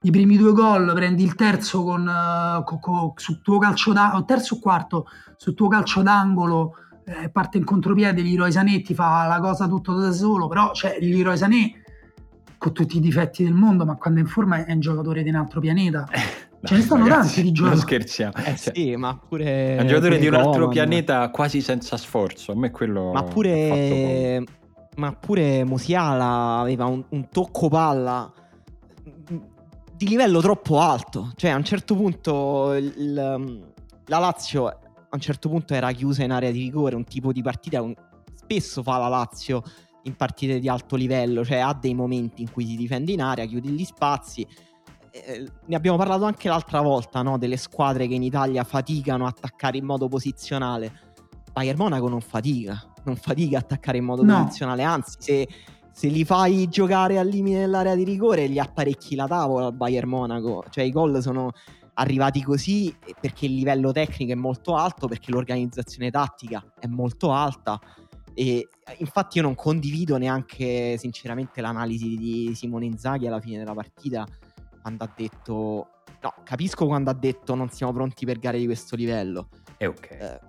B: i primi due gol, prendi il terzo con, con, con sul tuo calcio d'angolo, terzo o quarto sul tuo calcio d'angolo, eh, parte in contropiede, Leroy Sané ti fa la cosa tutto da solo, però cioè, Leroy Sané con tutti i difetti del mondo, ma quando è in forma è un giocatore di un altro pianeta. Ce ne stanno tanti di giocatori.
A: Non scherziamo.
C: Eh cioè, sì, ma pure...
A: È un giocatore di un altro Coman. pianeta quasi senza sforzo. A me quello...
C: Ma pure... Ma pure Musiala aveva un, un tocco palla di livello troppo alto. Cioè, a un certo punto il, il, la Lazio a un certo punto era chiusa in area di rigore, un tipo di partita un, spesso fa la Lazio in partite di alto livello, cioè ha dei momenti in cui si difende in area, chiude gli spazi. Eh, ne abbiamo parlato anche l'altra volta, no? delle squadre che in Italia faticano a attaccare in modo posizionale. Bayern Monaco non fatica, non fatica a attaccare in modo no. posizionale, anzi se, se, li fai giocare al limite dell'area di rigore gli apparecchi la tavola al Bayern Monaco, cioè i gol sono arrivati così perché il livello tecnico è molto alto, perché l'organizzazione tattica è molto alta e infatti io non condivido neanche sinceramente l'analisi di Simone Inzaghi alla fine della partita quando ha detto no, capisco quando ha detto non siamo pronti per gare di questo livello.
A: È ok.
C: Eh,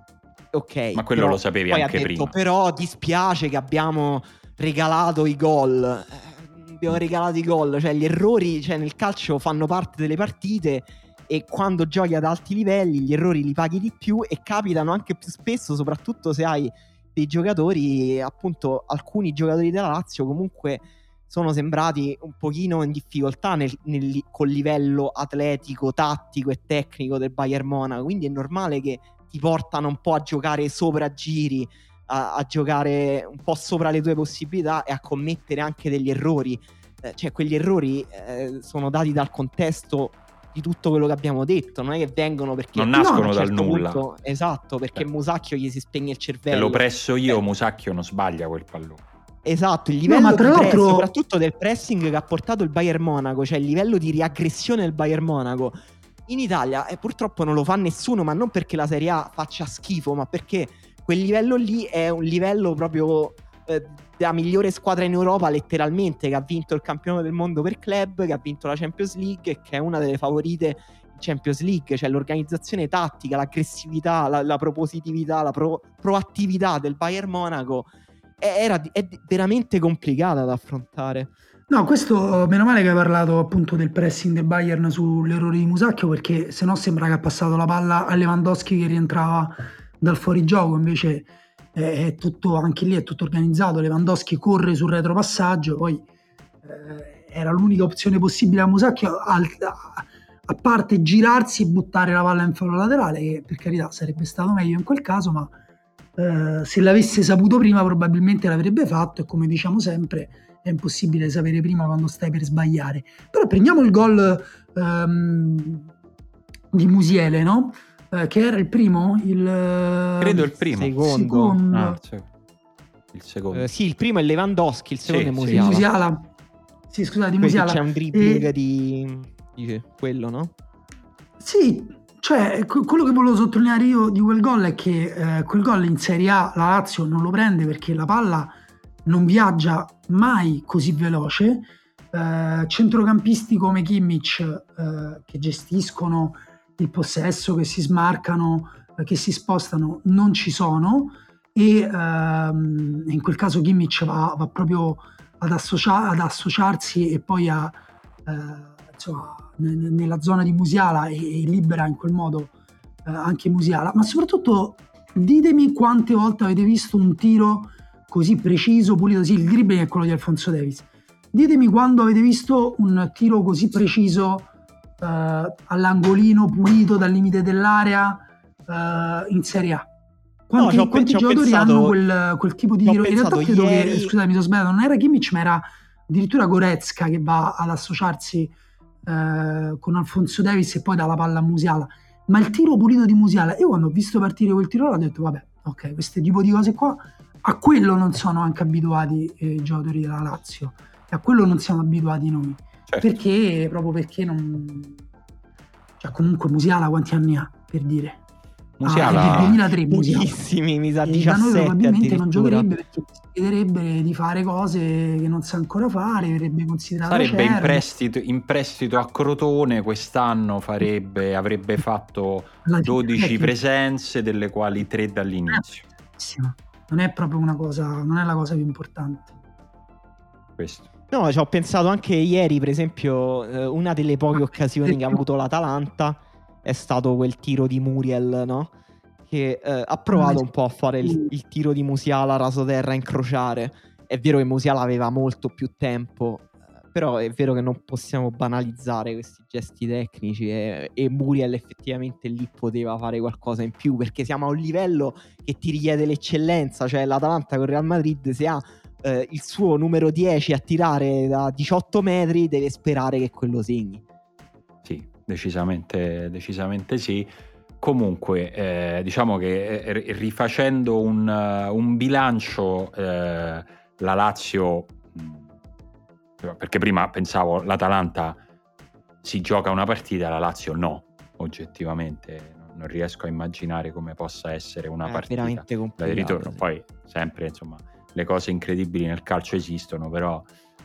C: ok.
A: Ma quello lo sapevi anche
C: detto,
A: prima.
C: Però dispiace che abbiamo regalato i gol. Eh, abbiamo regalato i gol, cioè gli errori cioè, nel calcio fanno parte delle partite e quando giochi ad alti livelli gli errori li paghi di più e capitano anche più spesso, soprattutto se hai dei giocatori, appunto alcuni giocatori della Lazio comunque sono sembrati un pochino in difficoltà nel, nel, col livello atletico, tattico e tecnico del Bayern Monaco, quindi è normale che ti portano un po' a giocare sopra giri, a, a giocare un po' sopra le tue possibilità e a commettere anche degli errori. Eh, cioè, quegli errori eh, sono dati dal contesto di tutto quello che abbiamo detto, non è che vengono perché
A: non nascono no, dal certo nulla.
C: Punto, esatto, perché Beh. Musacchio gli si spegne il cervello.
A: Se lo presso io, Beh. Musacchio non sbaglia quel pallone.
C: Esatto, il livello no, tra l'altro... Pre- soprattutto del pressing che ha portato il Bayern Monaco, cioè il livello di riaggressione del Bayern Monaco. In Italia eh, purtroppo non lo fa nessuno, ma non perché la Serie A faccia schifo, ma perché quel livello lì è un livello proprio eh, la migliore squadra in Europa letteralmente che ha vinto il campionato del mondo per club, che ha vinto la Champions League e che è una delle favorite Champions League, cioè l'organizzazione tattica, l'aggressività, la, la propositività, la pro, proattività del Bayern Monaco era, è veramente complicata da affrontare.
B: No, questo meno male che hai parlato appunto del pressing del Bayern sull'errore di Musacchio perché se no sembra che ha passato la palla a Lewandowski che rientrava dal fuorigioco, invece è tutto, anche lì è tutto organizzato, Lewandowski corre sul retropassaggio, poi eh, era l'unica opzione possibile a Musacchio, a, parte girarsi e buttare la palla in fallo laterale, che per carità sarebbe stato meglio in quel caso, ma eh, se l'avesse saputo prima probabilmente l'avrebbe fatto e come diciamo sempre è impossibile sapere prima quando stai per sbagliare. Però prendiamo il gol ehm, di Musiele, no? Eh, che era il primo? Il,
A: Credo il primo.
C: Secondo.
B: secondo. Ah,
A: cioè, il secondo.
C: Eh, sì, il primo è Lewandowski, il secondo sì, è Musiala.
B: Sì, Musiala. Sì, scusate, di Musiala.
C: C'è un dribbling e... di... di quello, no?
B: Sì, cioè, quello che volevo sottolineare io di quel gol è che eh, quel gol in Serie A la Lazio non lo prende perché la palla non viaggia mai così veloce. Eh, centrocampisti come Kimmich eh, che gestiscono il possesso, che si smarcano, che si spostano, non ci sono. E ehm, in quel caso Kimmich va, va proprio ad, associa- ad, associarsi e poi a, eh, insomma, n- nella zona di Musiala e, e libera in quel modo eh, anche Musiala, ma soprattutto ditemi quante volte avete visto un tiro così preciso, pulito, sì, il dribbling è quello di Alfonso Davis. Ditemi quando avete visto un tiro così preciso uh, all'angolino pulito dal limite dell'area uh, in Serie A. Quanti, no, quanti giocatori pensato, hanno quel, quel, tipo di tiro? In realtà credo ieri... che, scusate, mi sono sbagliato, non era Kimmich, ma era addirittura Goretzka che va ad associarsi eh, con Alfonso Davis e poi dà la palla a Musiala. Ma il tiro pulito di Musiala, io quando ho visto partire quel tiro ho detto vabbè, ok, questo tipo di cose qua, a quello non sono anche abituati eh, i giocatori della Lazio e a quello non siamo abituati noi. Certo. Perché, proprio perché non... Cioè comunque Musiala quanti anni ha, per dire?
A: Musiala
B: ah, 2003
C: pochissimi, mi sa 17 da
B: noi probabilmente non giocherebbe perché chiederebbe di fare cose che non sa ancora fare, verrebbe considerato
A: sarebbe in prestito, in prestito, a Crotone quest'anno farebbe, avrebbe fatto 12 presenze delle quali 3 dall'inizio.
B: Non è proprio una cosa non è la cosa più importante.
A: Questo
C: no ci ho pensato anche ieri per esempio eh, una delle poche occasioni che ha avuto l'Atalanta è stato quel tiro di Muriel, no? Che eh, ha provato un po' a fare il, il tiro di Musiala rasoterra a incrociare. È vero che Musiala aveva molto più tempo, eh, però è vero che non possiamo banalizzare questi gesti tecnici e, e, Muriel effettivamente lì poteva fare qualcosa in più perché siamo a un livello che ti richiede l'eccellenza, cioè l'Atalanta con Real Madrid se ha eh, il suo numero 10 a tirare da 18 metri deve sperare che quello segni.
A: Sì, decisamente, decisamente sì. Comunque, eh, diciamo che eh, rifacendo un, un bilancio, eh, la Lazio, mm, perché prima pensavo l'Atalanta si gioca una partita, la Lazio no, oggettivamente non riesco a immaginare come possa essere una
C: è
A: partita
C: veramente complicato,
A: di ritorno. Poi sempre, insomma, le cose incredibili nel calcio esistono, però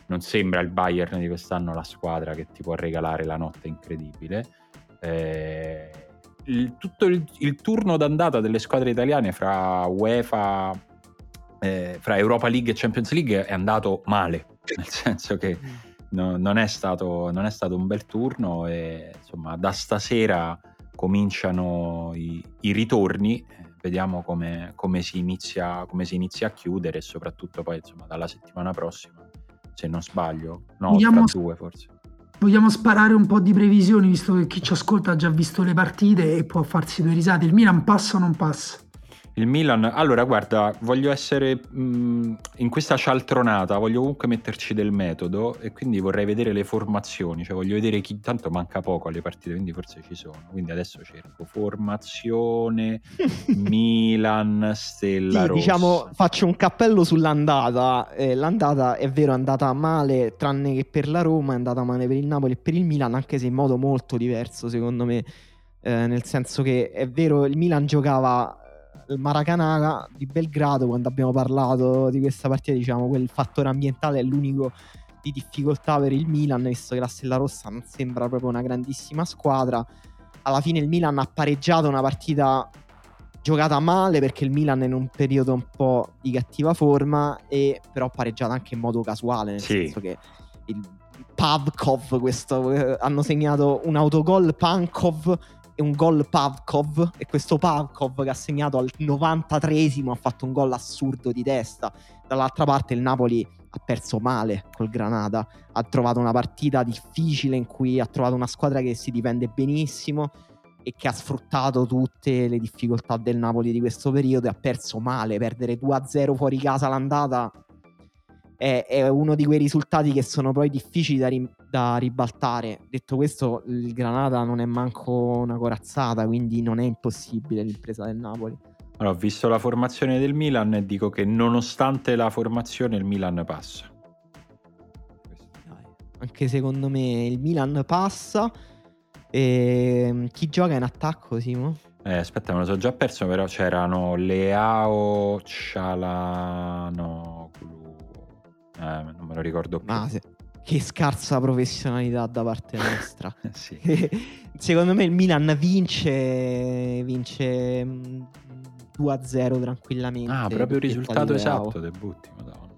A: non sembra il Bayern di quest'anno la squadra che ti può regalare la notte incredibile. Eh, il, tutto il, il, turno d'andata delle squadre italiane fra UEFA, eh, fra Europa League e Champions League è andato male, nel senso che mm. no, non, è stato, non, è stato, un bel turno e insomma da stasera cominciano i, i ritorni, vediamo come, come, si inizia, come si inizia a chiudere e soprattutto poi insomma dalla settimana prossima se non sbaglio. No, vogliamo, due forse.
B: Vogliamo sparare un po' di previsioni, visto che chi ci ascolta ha già visto le partite e può farsi due risate. Il Milan passa o non passa?
A: Il Milan, allora guarda, voglio essere mh, in questa cialtronata, voglio comunque metterci del metodo e quindi vorrei vedere le formazioni, cioè voglio vedere chi tanto manca poco alle partite, quindi forse ci sono. Quindi adesso cerco formazione Milan Stella sì, Rossa.
C: Diciamo, faccio un cappello sull'andata. Eh, l'andata è vero è andata male, tranne che per la Roma, è andata male per il Napoli e per il Milan, anche se in modo molto diverso, secondo me. Eh, nel senso che è vero, il Milan giocava il Maracanã di Belgrado, quando abbiamo parlato di questa partita, diciamo, quel fattore ambientale è l'unico di difficoltà per il Milan, visto che la Stella Rossa non sembra proprio una grandissima squadra. Alla fine il Milan ha pareggiato una partita giocata male perché il Milan è in un periodo un po' di cattiva forma e però pareggiata anche in modo casuale, nel sì. senso che il Pavkov questo, eh, hanno segnato un autogol Pankov un gol Pavkov e questo Pavkov che ha segnato al 93esimo ha fatto un gol assurdo di testa. Dall'altra parte il Napoli ha perso male col Granada, ha trovato una partita difficile in cui ha trovato una squadra che si difende benissimo e che ha sfruttato tutte le difficoltà del Napoli di questo periodo e ha perso male, perdere 2-0 fuori casa l'andata è, è, uno di quei risultati che sono poi difficili da, ri, da, ribaltare. Detto questo, il Granada non è manco una corazzata, quindi non è impossibile l'impresa del Napoli.
A: Allora, ho visto la formazione del Milan e dico che nonostante la formazione il Milan passa.
C: Anche secondo me il Milan passa. E... Ehm, chi gioca in attacco, Simo?
A: Eh, aspetta, me lo so già perso, però c'erano Leao, Cialano, eh, non me lo ricordo più.
C: Ma se... che scarsa professionalità da parte nostra.
A: sì.
C: Secondo me il Milan vince, vince 2-0 mm, tranquillamente.
A: Ah, proprio il risultato esatto, debutti, madonna.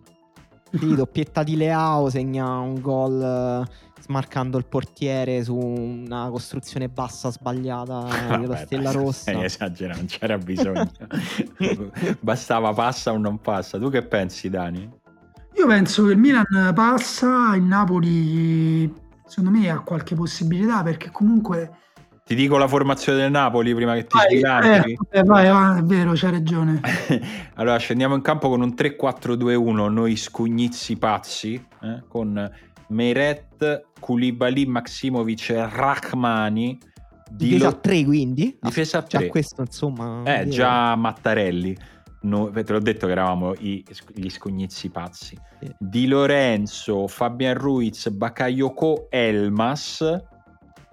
C: Sì, doppietta di Leao segna un gol eh, smarcando il portiere su una costruzione bassa sbagliata eh, della Stella Rossa.
A: Stai esagerando, non c'era bisogno. Bastava passa o non passa. Tu che pensi, Dani?
B: Io penso che il Milan passa, il Napoli secondo me ha qualche possibilità perché comunque
A: Ti dico la formazione del Napoli prima che ti sbilanci.
B: Eh, vai, vai, è vero, c'hai ragione.
A: allora, scendiamo in campo con un 3-4-2-1, noi scugnizzi pazzi, eh, con Meiret, Koulibaly, Maximovic, Rachmani.
C: Difesa a 3 quindi?
A: Difesa a 3.
C: Già questo insomma...
A: Eh, già Mattarelli. No, te l'ho detto che eravamo i, gli scognizzi pazzi. Sì. Di Lorenzo, Fabian Ruiz, Bakayoko, Elmas,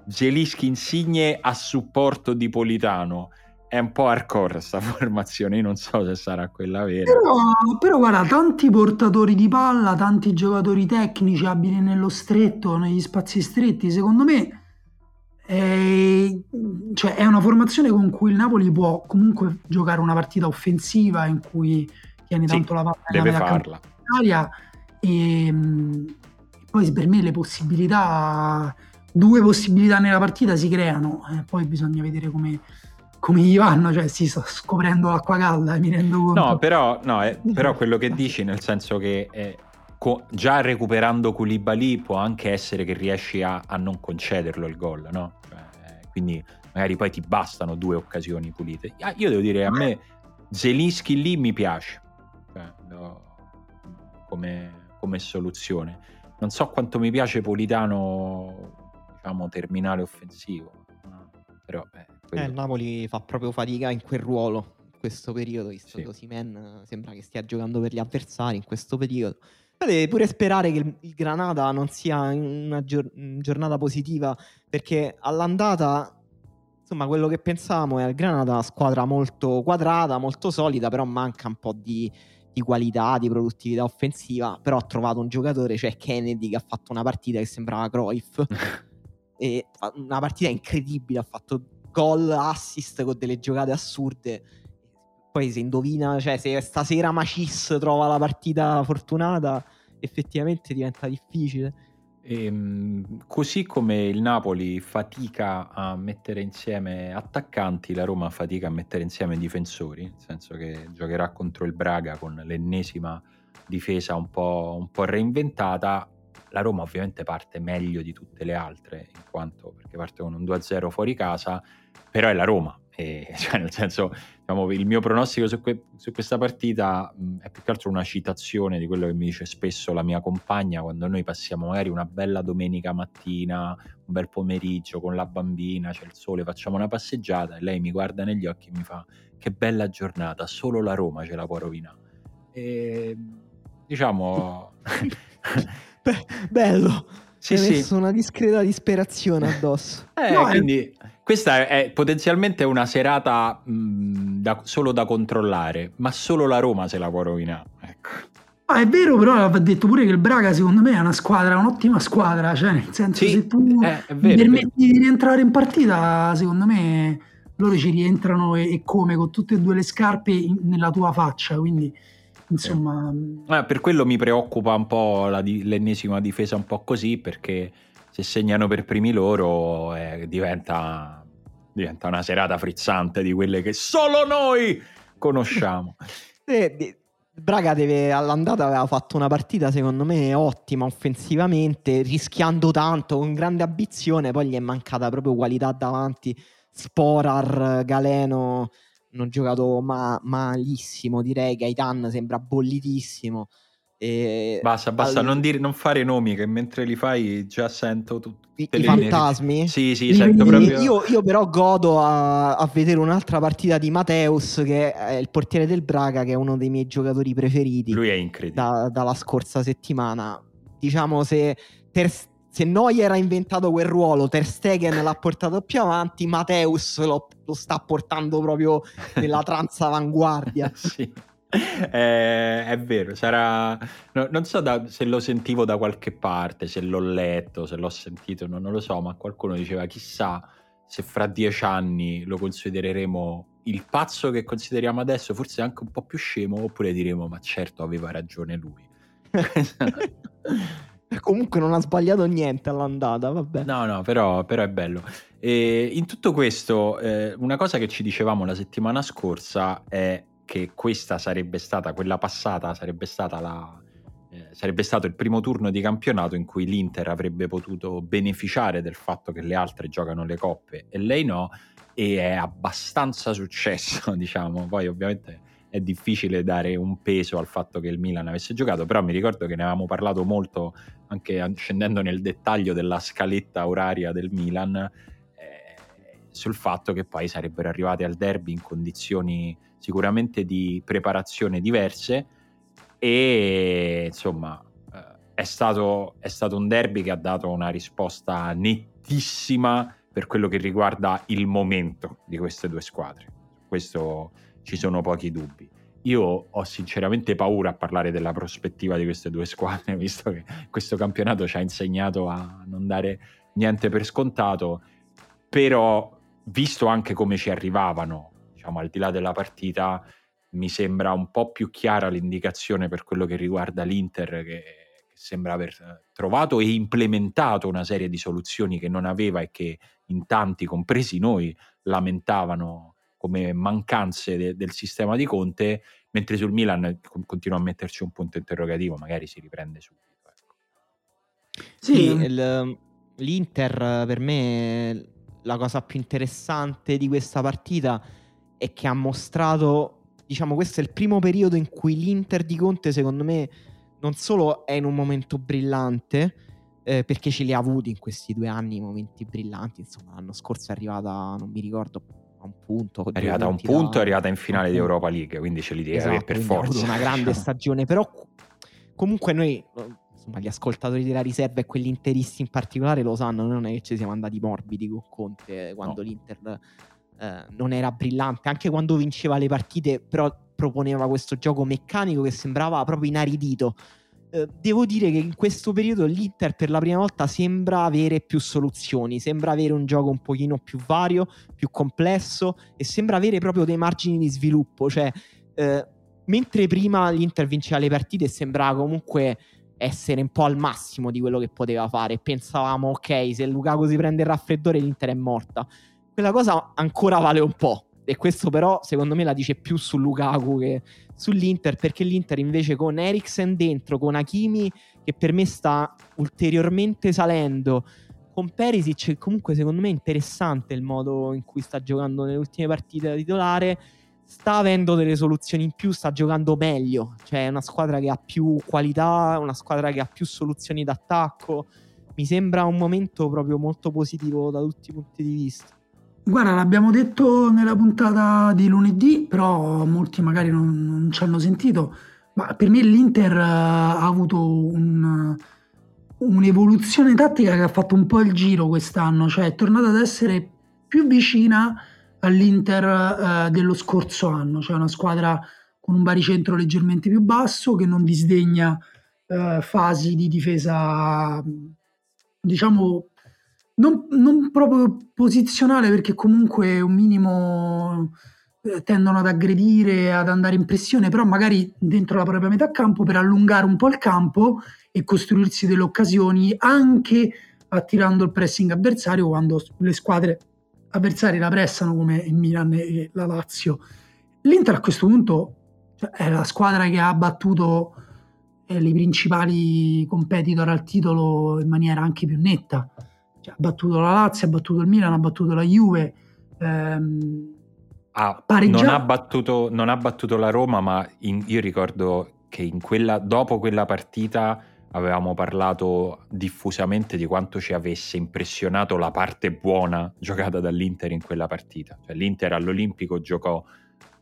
A: Gelischi Insigne a supporto di Politano. È un po' hardcore questa formazione, io non so se sarà quella vera.
B: Però, però guarda, tanti portatori di palla, tanti giocatori tecnici abili nello stretto, negli spazi stretti, secondo me è, cioè, è una formazione con cui il Napoli può comunque giocare una partita offensiva in cui tiene tanto sì, la palla
A: deve farla.
B: E, poi per me le possibilità due possibilità nella partita si creano, eh, poi bisogna vedere come, come gli vanno, cioè si sta scoprendo l'acqua calda, mi rendo conto.
A: No, però, no, è, però quello che dici nel senso che è, co- già recuperando Koulibaly può anche essere che riesci a, a non concederlo il gol, no? Quindi magari poi ti bastano due occasioni pulite. Ah, io devo dire, a me Zelinski lì mi piace cioè, no, come, come soluzione. Non so quanto mi piace Politano diciamo, terminale offensivo. Però,
C: eh, eh, il Napoli fa proprio fatica in quel ruolo in questo periodo, visto sì. che Osimen sembra che stia giocando per gli avversari in questo periodo. Deve pure sperare che il, il Granada non sia una gior- giornata positiva, perché all'andata insomma, quello che pensavamo è il Granada una squadra molto quadrata, molto solida, però manca un po' di, di, qualità, di produttività offensiva. Però ha trovato un giocatore, cioè Kennedy, che ha fatto una partita che sembrava Cruyff. e una partita incredibile, ha fatto gol, assist con delle giocate assurde. Poi se indovina, cioè se stasera Macis trova la partita fortunata, effettivamente diventa difficile.
A: E, ehm, così come il Napoli fatica a mettere insieme attaccanti, la Roma fatica a mettere insieme difensori, nel senso che giocherà contro il Braga con l'ennesima difesa un po', un po reinventata la Roma ovviamente parte meglio di tutte le altre, in quanto perché parte con un 2-0 fuori casa, però è la Roma. E, cioè, nel senso, diciamo, il mio pronostico su, que- su questa partita mh, è più che altro una citazione di quello che mi dice spesso la mia compagna quando noi passiamo magari una bella domenica mattina, un bel pomeriggio con la bambina, c'è il sole, facciamo una passeggiata e lei mi guarda negli occhi e mi fa che bella giornata, solo la Roma ce la può rovinare. E diciamo...
C: Be- bello. Sì, sì. messo una discreta disperazione addosso.
A: Eh, no, quindi è... questa è potenzialmente una serata mh, da, solo da controllare, ma solo la Roma se la può rovinare. Ecco.
B: Ah, è vero, però ha detto pure che il Braga secondo me è una squadra, un'ottima squadra, cioè nel senso
A: sì,
B: se tu
A: eh, vero,
B: permetti di rientrare in partita, secondo me loro ci rientrano e, e come con tutte e due le scarpe in, nella tua faccia, quindi Insomma,
A: eh, per quello mi preoccupa un po' la di- l'ennesima difesa un po' così, perché se segnano per primi loro eh, diventa, diventa, una serata frizzante di quelle che solo noi conosciamo.
C: Braga deve, all'andata aveva fatto una partita secondo me ottima offensivamente, rischiando tanto, con grande ambizione, poi gli è mancata proprio qualità davanti, Sporar, Galeno hanno giocato ma- malissimo, direi. Gaitan sembra bollitissimo.
A: E basta, basta, all... non, dire, non, fare nomi che mentre li fai già sento tutti
C: i fantasmi.
A: Sì, sì, sento proprio...
C: io, io, però godo a, a, vedere un'altra partita di Mateus, che è il portiere del Braga, che è uno dei miei giocatori preferiti.
A: Lui è incredibile.
C: Da, dalla scorsa settimana. Diciamo, se Ter, se Neuer ha inventato quel ruolo, Ter Stegen l'ha portato più avanti, Mateus lo, lo sta portando proprio nella trans avanguardia.
A: sì. Eh, è vero, sarà. No, non so da, se lo sentivo da qualche parte, se l'ho letto, se l'ho sentito, no, non lo so, ma qualcuno diceva chissà se fra dieci anni lo considereremo il pazzo che consideriamo adesso, forse anche un po' più scemo, oppure diremo ma certo aveva ragione lui.
C: Comunque non ha sbagliato niente all'andata, vabbè.
A: No, no, però, però è bello. E in tutto questo, eh, una cosa che ci dicevamo la settimana scorsa è che questa sarebbe stata, quella passata sarebbe stata la, eh, sarebbe stato il primo turno di campionato in cui l'Inter avrebbe potuto beneficiare del fatto che le altre giocano le coppe e lei no, e è abbastanza successo, diciamo. Poi ovviamente è difficile dare un peso al fatto che il Milan avesse giocato, però mi ricordo che ne avevamo parlato molto anche scendendo nel dettaglio della scaletta oraria del Milan eh, sul fatto che poi sarebbero arrivati al derby in condizioni sicuramente di preparazione diverse e insomma eh, è stato, è stato un derby che ha dato una risposta nettissima per quello che riguarda il momento di queste due squadre. Questo ci sono pochi dubbi. Io ho sinceramente paura a parlare della prospettiva di queste due squadre, visto che questo campionato ci ha insegnato a non dare niente per scontato, però visto anche come ci arrivavano, diciamo al di là della partita, mi sembra un po' più chiara l'indicazione per quello che riguarda l'Inter che, sembra aver eh, trovato e implementato una serie di soluzioni che non aveva e che in tanti, compresi noi, lamentavano come mancanze de- del sistema di Conte, mentre sul Milan continua a metterci un punto interrogativo, magari si riprende subito. Ecco.
C: Sì, il, l'Inter per me la cosa più interessante di questa partita è che ha mostrato diciamo, questo è il primo periodo in cui l'Inter di Conte, secondo me, non solo è in un momento brillante, eh, perché ce li ha avuti in questi due anni momenti brillanti. Insomma, l'anno scorso è arrivata, non mi ricordo, a un punto.
A: È arrivata a un punto, da... è arrivata in finale di Europa League, quindi ce li deve esatto, per forza.
C: Una grande stagione, però comunque noi insomma, gli ascoltatori della riserva e quelli interisti in particolare lo sanno, non è che ci siamo andati morbidi con Conte quando no. l'Inter eh, non era brillante, anche quando vinceva le partite, però proponeva questo gioco meccanico che sembrava proprio inaridito. Eh, devo dire che in questo periodo l'Inter per la prima volta sembra avere più soluzioni, sembra avere un gioco un pochino più vario, più complesso e sembra avere proprio dei margini di sviluppo, cioè eh, mentre prima l'Inter vinceva le partite sembrava comunque essere un po' al massimo di quello che poteva fare. Pensavamo, ok, se Lukaku si prende il raffreddore l'Inter è morta quella cosa ancora vale un po'. E questo però secondo me la dice più su Lukaku che sull'Inter, perché l'Inter invece con Eriksen dentro, con Hakimi che per me sta ulteriormente salendo, con Perisic comunque secondo me è interessante il modo in cui sta giocando nelle ultime partite da titolare, sta avendo delle soluzioni in più, sta giocando meglio, cioè è una squadra che ha più qualità, una squadra che ha più soluzioni d'attacco, mi sembra un momento proprio molto positivo da tutti i punti di vista.
B: Guarda, l'abbiamo detto nella puntata di lunedì, però molti magari non, non ci hanno sentito, ma per me l'Inter eh, ha avuto un, un'evoluzione tattica che ha fatto un po' il giro quest'anno, cioè è tornata ad essere più vicina all'Inter uh, dello scorso anno, cioè una squadra con un baricentro leggermente più basso che non disdegna uh, fasi di difesa diciamo non, non proprio posizionale perché comunque un minimo eh, tendono ad aggredire, ad andare in pressione, però magari dentro la propria metà campo per allungare un po' il campo e costruirsi delle occasioni anche attirando il pressing avversario quando le squadre avversarie la pressano come il Milan e la Lazio. L'Inter a questo punto cioè, è la squadra che ha battuto eh, i principali competitor al titolo in maniera anche più netta ha battuto la Lazio, ha battuto il Milan, ha battuto la Juve. Ehm,
A: ah, non, ha battuto, non, ha battuto, la Roma, ma in, io ricordo che quella, dopo quella partita avevamo parlato diffusamente di quanto ci avesse impressionato la parte buona giocata dall'Inter in quella partita. Cioè, L'Inter all'Olimpico giocò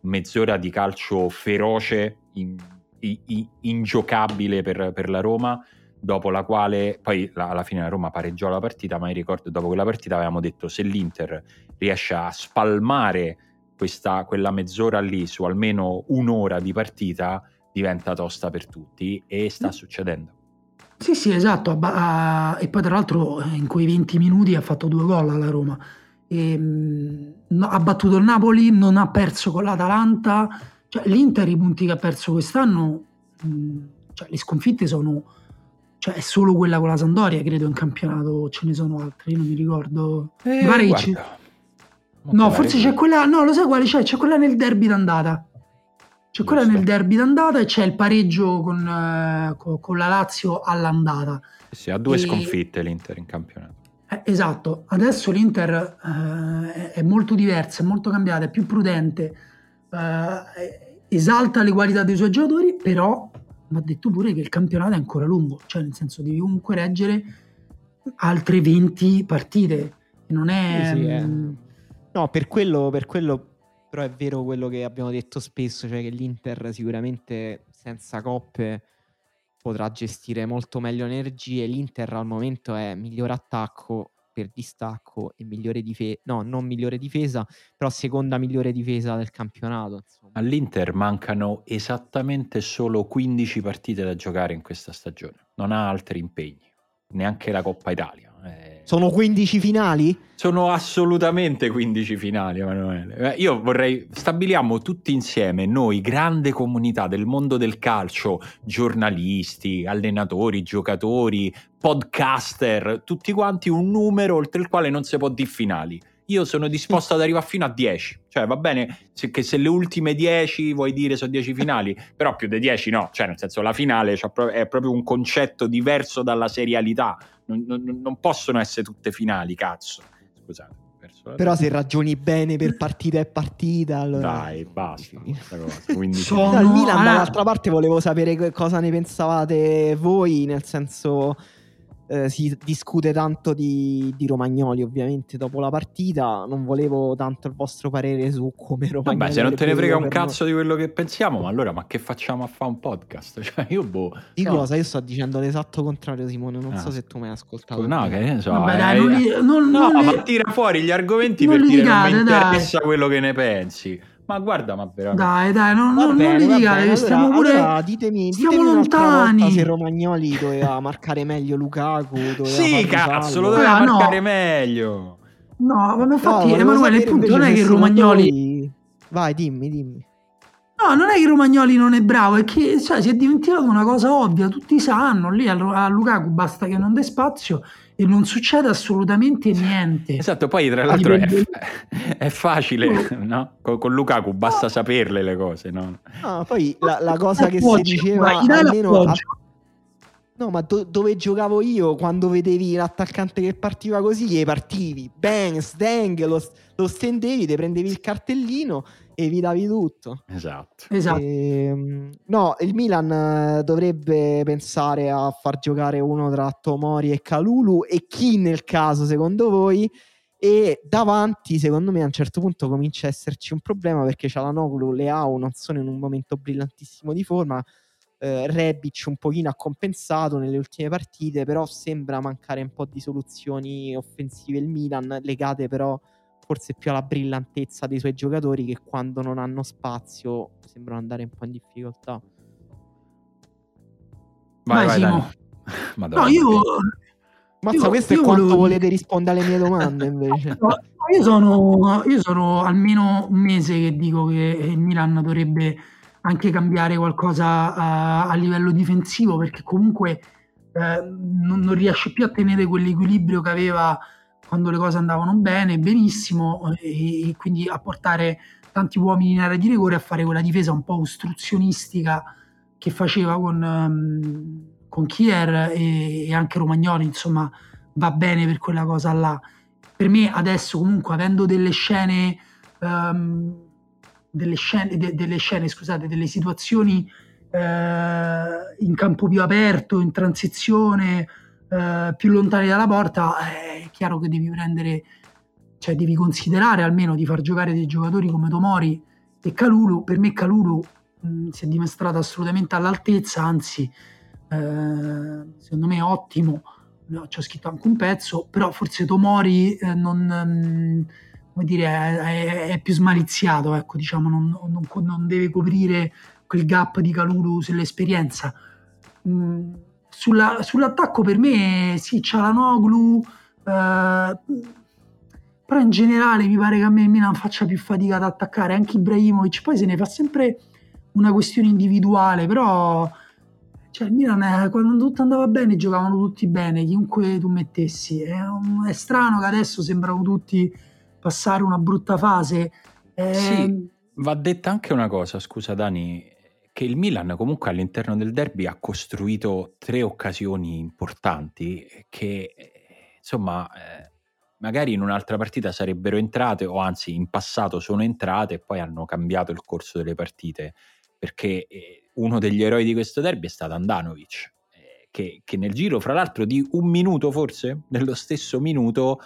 A: mezz'ora di calcio feroce, in, in, ingiocabile per, per la Roma dopo la quale poi la, alla fine la Roma pareggiò la partita, ma mi ricordo dopo quella partita avevamo detto se l'Inter riesce a spalmare questa, quella mezz'ora lì su almeno un'ora di partita diventa tosta per tutti e sta succedendo.
B: Sì, sì, esatto. e poi tra l'altro in quei 20 minuti ha fatto due gol alla Roma. E, ehm, no, ha battuto il Napoli, non ha perso con l'Atalanta. Cioè, L'Inter i punti che ha perso quest'anno, mh, cioè, le sconfitte sono cioè è solo quella con la Sandoria, credo in campionato ce ne sono altre, io non mi ricordo.
A: Eh, mi
B: No, forse c'è quella, no, lo sai quale c'è? C'è quella nel derby d'andata. C'è quella nel derby d'andata e c'è il pareggio con, eh, con, con la Lazio all'andata.
A: Sì, ha due e... sconfitte l'Inter in campionato.
B: Eh, esatto, adesso l'Inter eh, è molto diversa, è molto cambiata, è più prudente, eh, esalta le qualità dei suoi giocatori, però mi ha detto pure che il campionato è ancora lungo, cioè nel senso devi comunque reggere altre 20 partite. Non è... Sì, sì, eh.
C: Mm, no, per quello, per quello però è vero quello che abbiamo detto spesso, cioè che l'Inter sicuramente senza coppe potrà gestire molto meglio energie. L'Inter al momento è miglior attacco per distacco e migliore difesa, no, non migliore difesa, però seconda migliore difesa del campionato. Insomma.
A: All'Inter mancano esattamente solo 15 partite da giocare in questa stagione, non ha altri impegni, neanche la Coppa Italia.
C: Eh sono 15 finali?
A: Sono assolutamente 15 finali, Emanuele. Eh, io vorrei stabiliamo tutti insieme, noi, grande comunità del mondo del calcio, giornalisti, allenatori, giocatori, podcaster, tutti quanti un numero oltre il quale non si può dire finali io sono disposto ad arrivare fino a 10. Cioè, va bene se, che se le ultime 10 vuoi dire sono 10 finali, però più di 10 no. Cioè, nel senso, la finale è proprio un concetto diverso dalla serialità. Non, non, non possono essere tutte finali, cazzo. Scusate.
C: Però se ragioni bene per partita e partita, allora...
A: Dai, basta. Quindi...
C: Sono... Dal Milan, dall'altra parte, volevo sapere cosa ne pensavate voi, nel senso eh, si discute tanto di, di, Romagnoli ovviamente dopo la partita non volevo tanto il vostro parere su come Romagnoli
A: vabbè se non te ne frega un cazzo noi. di quello che pensiamo ma allora ma che facciamo a fare un podcast cioè io boh
C: di no. cosa io sto dicendo l'esatto contrario Simone non ah. so se tu mi hai ascoltato
A: no che ne so vabbè, dai, eh, non li, non, no non ma li... tira fuori gli argomenti per dire non mi interessa dai. quello che ne pensi ma guarda, ma veramente.
B: Dai, dai, non, non, bene, non litigate, allora, stiamo pure. Allora,
C: ditemi, stiamo ditemi lontani. Se Romagnoli doveva marcare meglio Lukaku.
A: Sì, cazzo, lo doveva ah, marcare no. meglio.
B: No, ma infatti, no, Emanuele, il punto non è che Romagnoli.
C: Vai, dimmi, dimmi.
B: No, non è che Romagnoli non è bravo, è che cioè, si è dimenticato una cosa ovvia, tutti sanno, lì a, a Lukaku basta che non dê spazio e non succede assolutamente niente.
A: Esatto, poi tra l'altro è, è, facile, no? Con, con, Lukaku basta no. saperle le cose, no?
C: no poi la, la cosa che si diceva almeno... A... No, ma do, dove giocavo io quando vedevi l'attaccante che partiva così, gli partivi, bang, stang, lo, lo stendevi, te prendevi il cartellino evitavi tutto.
A: Esatto.
B: esatto.
C: E, ehm, no, il Milan eh, dovrebbe pensare a far giocare uno tra Tomori e Calulu e chi nel caso secondo voi e davanti secondo me a un certo punto comincia a esserci un problema perché Cialanoglu, Leao non sono in un momento brillantissimo di forma eh, Rebic un pochino ha compensato nelle ultime partite però sembra mancare un po' di soluzioni offensive il Milan legate però forse più alla brillantezza dei suoi giocatori che quando non hanno spazio sembrano andare un po' in difficoltà.
B: Vai, vai, vai Madonna. No, io...
C: Mazza, io, questo io è quanto volevo... volete rispondere alle mie domande invece.
B: no, io, sono, io sono almeno un mese che dico che il Milan dovrebbe anche cambiare qualcosa a, a livello difensivo perché comunque eh, non, non riesce più a tenere quell'equilibrio che aveva quando le cose andavano bene, benissimo, e, e quindi a portare tanti uomini in area di rigore a fare quella difesa un po' ostruzionistica che faceva con, um, con Kier e, e, anche Romagnoli, insomma, va bene per quella cosa là. Per me adesso comunque avendo delle scene, um, delle scene, de, delle scene, scusate, delle situazioni uh, in campo più aperto, in transizione, eh, più lontani dalla porta, è chiaro che devi prendere, cioè devi considerare almeno di far giocare dei giocatori come Tomori e Calulu. Per me Calulu mh, si è dimostrato assolutamente all'altezza, anzi eh, secondo me ottimo, ci ho scritto anche un pezzo, però forse Tomori eh, non... Mh, come dire, è, è, più smaliziato, ecco, diciamo, non, non, non, deve coprire quel gap di Calulu sull'esperienza. Mm, sulla, sull'attacco per me sì, c'ha la Noglu, eh, però in generale mi pare che a me il Milan faccia più fatica ad attaccare, anche Ibrahimovic, poi se ne fa sempre una questione individuale, però cioè, il Milan è, quando tutto andava bene giocavano tutti bene, chiunque tu mettessi, è, un, è strano che adesso sembrano tutti passare una brutta fase.
A: Eh, sì Va detta anche una cosa, scusa Dani, che il Milan comunque all'interno del derby ha costruito tre occasioni importanti che insomma eh, magari in un'altra partita sarebbero entrate o anzi in passato sono entrate e poi hanno cambiato il corso delle partite. Perché eh, uno degli eroi di questo derby è stato Andanovic eh, che, che nel giro fra l'altro di un minuto forse nello stesso minuto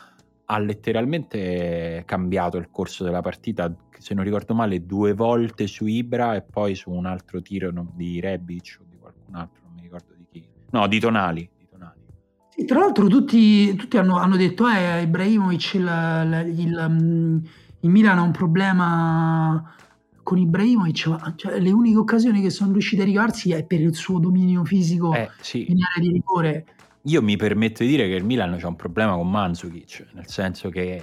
A: ha letteralmente cambiato il corso della partita, se non ricordo male, due volte su Ibra e poi su un altro tiro di Rebic o di qualcun altro, non mi ricordo di chi. No, di Tonali. Di Tonali.
B: Sì, tra l'altro tutti, tutti hanno, hanno, detto eh, Ibrahimovic, il, il, il, mm, il, Milan ha un problema con Ibrahimovic, cioè, le uniche occasioni che sono riusciti a ricavarsi è per il suo dominio fisico
A: eh, sì.
B: in area di rigore
A: io mi permetto di dire che il Milan c'ha un problema con Mandzukic, nel senso che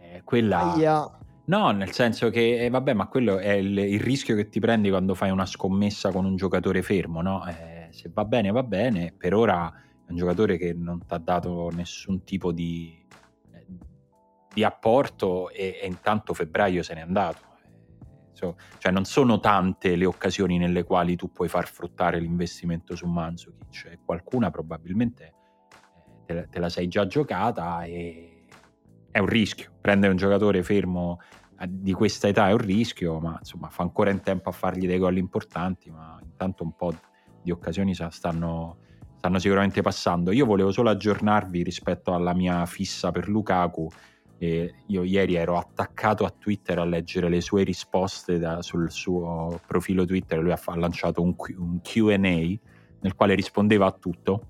A: eh, quella... No, nel senso che, eh, vabbè, ma quello è il, il, rischio che ti prendi quando fai una scommessa con un giocatore fermo, no? Eh, se va bene, va bene. Per ora è un giocatore che non ti ha dato nessun tipo di, eh, di apporto e, e, intanto febbraio se n'è andato. So, cioè non sono tante le occasioni nelle quali tu puoi far fruttare l'investimento su Manzukic qualcuna probabilmente eh, te, la, te, la, sei già giocata e è un rischio. Prendere un giocatore fermo di questa età è un rischio, ma insomma fa ancora in tempo a fargli dei gol importanti, ma intanto un po' di occasioni stanno, stanno sicuramente passando. Io volevo solo aggiornarvi rispetto alla mia fissa per Lukaku e io ieri ero attaccato a Twitter a leggere le sue risposte da, sul suo profilo Twitter, lui ha, ha lanciato un, un QA nel quale rispondeva a tutto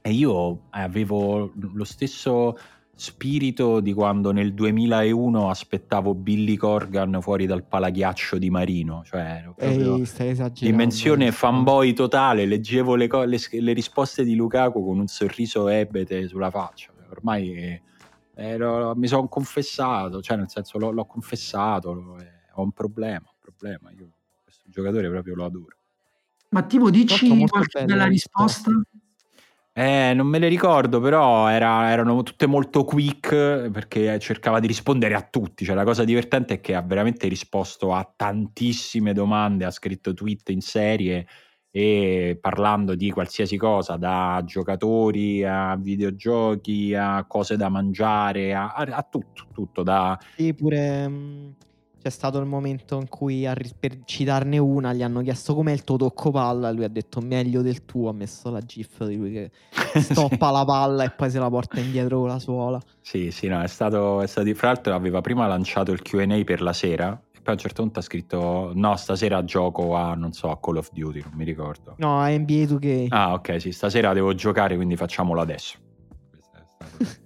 A: e io avevo lo stesso spirito di quando nel 2001 aspettavo Billy Corgan fuori dal palaghiaccio di Marino, cioè
C: Ehi,
A: dimensione eh. fanboy totale, leggevo le, co- le, le, risposte di Lukaku con un sorriso ebete sulla faccia, ormai eh, lo, mi sono confessato, cioè nel senso l'ho, l'ho confessato, eh, ho un problema, un problema, io questo giocatore proprio lo adoro.
B: Ma tipo dici qualche bella risposta?
A: Eh, non me le ricordo, però era, erano tutte molto quick perché cercava di rispondere a tutti. Cioè, la cosa divertente è che ha veramente risposto a tantissime domande, ha scritto tweet in serie e parlando di qualsiasi cosa, da giocatori a videogiochi a cose da mangiare, a, a tutto, tutto da...
C: Sì, pure mm, c'è stato il momento in cui per citarne una gli hanno chiesto com'è il tuo tocco palla, lui ha detto meglio del tuo, ha messo la gif di lui che stoppa la palla e poi se la porta indietro con la suola.
A: Sì, sì, no, è stato, è stato... Fra l'altro aveva prima lanciato il Q&A per la sera poi a un certo punto ha scritto no stasera gioco a non so a Call of Duty non mi ricordo.
C: No a NBA 2K
A: ah ok sì stasera devo giocare quindi facciamolo adesso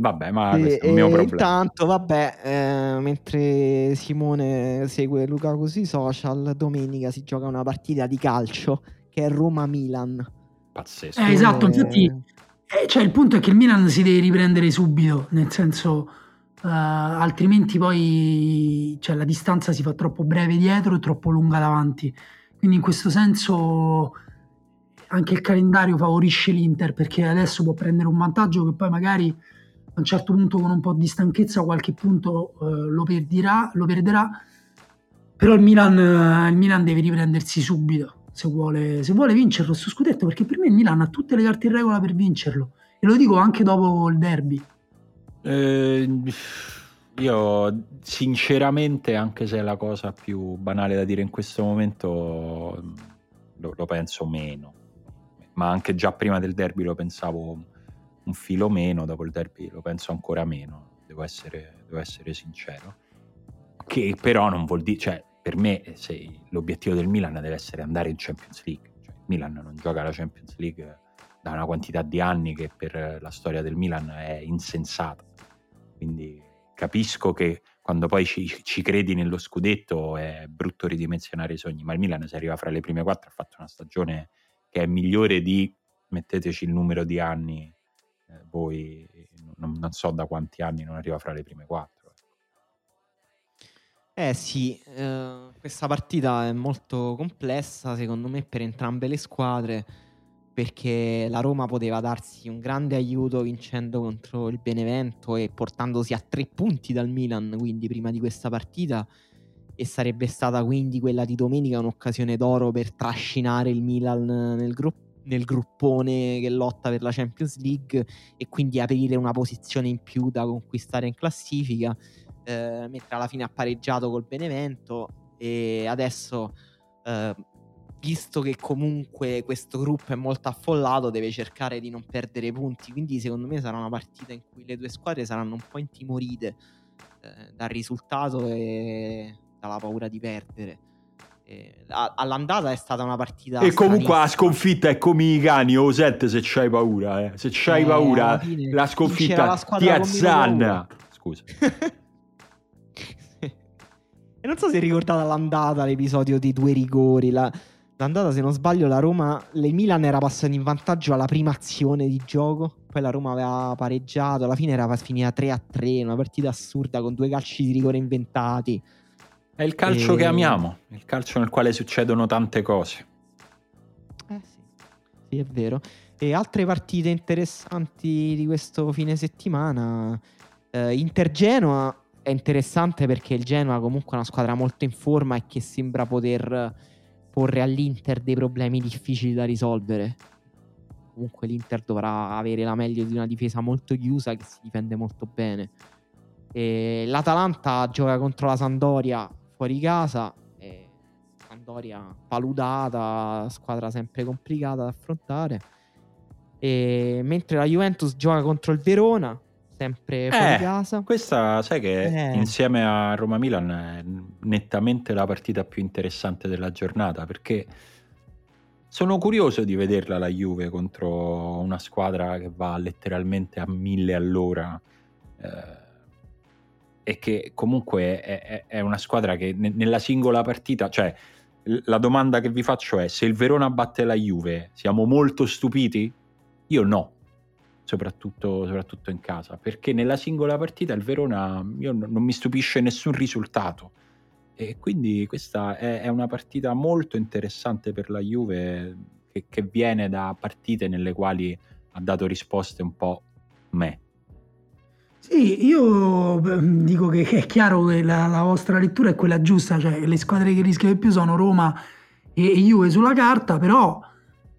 A: vabbè ma e, questo è il mio problema.
C: intanto vabbè eh, mentre Simone segue Luca così social domenica si gioca una partita di calcio che è Roma-Milan.
A: Pazzesco.
B: Eh, esatto infatti eh, cioè il punto è che il Milan si deve riprendere subito nel senso Uh, altrimenti poi cioè, la distanza si fa troppo breve dietro e troppo lunga davanti. Quindi in questo senso anche il calendario favorisce l'Inter perché adesso può prendere un vantaggio che poi magari a un certo punto con un po' di stanchezza qualche punto uh, lo, perderà, lo, perderà, però il Milan, uh, il Milan, deve riprendersi subito se vuole, se vuole vincerlo su scudetto perché per me il Milan ha tutte le carte in regola per vincerlo e lo dico anche dopo il derby.
A: Eh, io sinceramente, anche se è la cosa più banale da dire in questo momento, lo, lo penso meno. Ma anche già prima del derby lo pensavo un filo meno, dopo il derby lo penso ancora meno, devo essere, devo essere sincero. Che però non vuol dire, cioè per me se l'obiettivo del Milan deve essere andare in Champions League. Cioè, il Milan non gioca la Champions League da una quantità di anni che per la storia del Milan è insensata. Quindi capisco che quando poi ci, ci, credi nello scudetto è brutto ridimensionare i sogni, ma il Milan se arriva fra le prime quattro ha fatto una stagione che è migliore di, metteteci il numero di anni, eh, voi non, non, so da quanti anni non arriva fra le prime quattro. Ecco.
C: Eh sì, eh, questa partita è molto complessa secondo me per entrambe le squadre perché la Roma poteva darsi un grande aiuto vincendo contro il Benevento e portandosi a tre punti dal Milan, quindi prima di questa partita e sarebbe stata quindi quella di domenica un'occasione d'oro per trascinare il Milan nel, gru- nel gruppone che lotta per la Champions League e quindi aprire una posizione in più da conquistare in classifica, eh, mentre alla fine ha pareggiato col Benevento e adesso eh, visto che comunque questo gruppo è molto affollato, deve cercare di non perdere punti. Quindi, secondo me, sarà una partita in cui le due squadre saranno un po' intimorite eh, dal risultato e dalla paura di perdere. Eh, all'andata è stata una partita.
A: E comunque la sconfitta è come i cani o set se c'hai paura. Eh. Se c'hai eh, paura, la sconfitta la ti azzanna. Scusa.
C: e non so se ricordate l'andata, l'episodio dei due rigori. La L'andata, se non sbaglio, la Roma, le Milan era passata in vantaggio alla prima azione di gioco. Poi la Roma aveva pareggiato. Alla fine era finita 3 a 3. Una partita assurda con due calci di rigore inventati.
A: È il calcio e... che amiamo, il calcio nel quale succedono tante cose.
C: Eh sì, sì, è vero. E altre partite interessanti di questo fine settimana. Eh, Inter-Genoa è interessante perché il Genoa comunque è una squadra molto in forma e che sembra poter porre all'Inter dei problemi difficili da risolvere. Comunque l'Inter dovrà avere la meglio di una difesa molto chiusa che si difende molto bene. E L'Atalanta gioca contro la Sandoria fuori casa. Sandoria paludata, squadra sempre complicata da affrontare. E mentre la Juventus gioca contro il Verona, sempre fuori
A: eh,
C: casa.
A: Questa, sai che eh. insieme a Roma-Milan è nettamente la partita più interessante della giornata perché sono curioso di vederla la Juve contro una squadra che va letteralmente a mille all'ora eh, e che comunque è, è, una squadra che ne, nella singola partita, cioè la domanda che vi faccio è se il Verona batte la Juve siamo molto stupiti? Io no, soprattutto, soprattutto, in casa, perché nella singola partita il Verona non mi stupisce nessun risultato e quindi questa è, è una partita molto interessante per la Juve che, che, viene da partite nelle quali ha dato risposte un po' me.
B: Sì, io dico che è chiaro che la, la vostra lettura è quella giusta, cioè le squadre che rischiano di più sono Roma e, e Juve sulla carta, però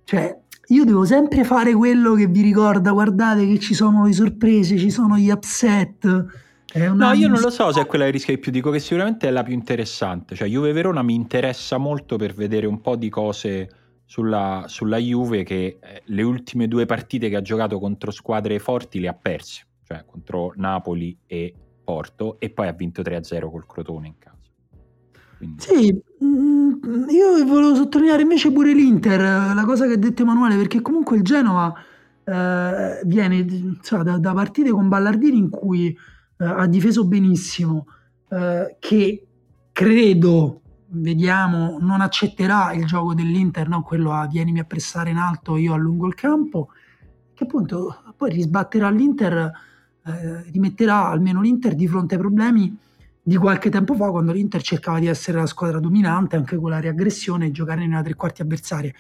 B: cioè, io devo sempre fare quello che vi ricorda, guardate che ci sono le sorprese, ci sono gli upset.
A: No, io non lo so se è quella che rischia di più, dico che sicuramente è la più interessante. Cioè, Juve Verona mi interessa molto per vedere un po' di cose sulla, sulla Juve che eh, le ultime due partite che ha giocato contro squadre forti le ha perse, cioè contro Napoli e Porto, e poi ha vinto 3-0 col Crotone in casa.
B: Quindi... Sì, mm, io volevo sottolineare invece pure l'Inter, la cosa che ha detto Emanuele, perché comunque il Genova eh, viene cioè, da, da, partite con Ballardini in cui eh, ha difeso benissimo, eh, che credo, vediamo, non accetterà il gioco dell'Inter, no? quello a vienimi a pressare in alto, io allungo il campo, che appunto poi risbatterà l'Inter, eh, rimetterà almeno l'Inter di fronte ai problemi di qualche tempo fa quando l'Inter cercava di essere la squadra dominante anche con la riaggressione e giocare nella tre quarti avversaria.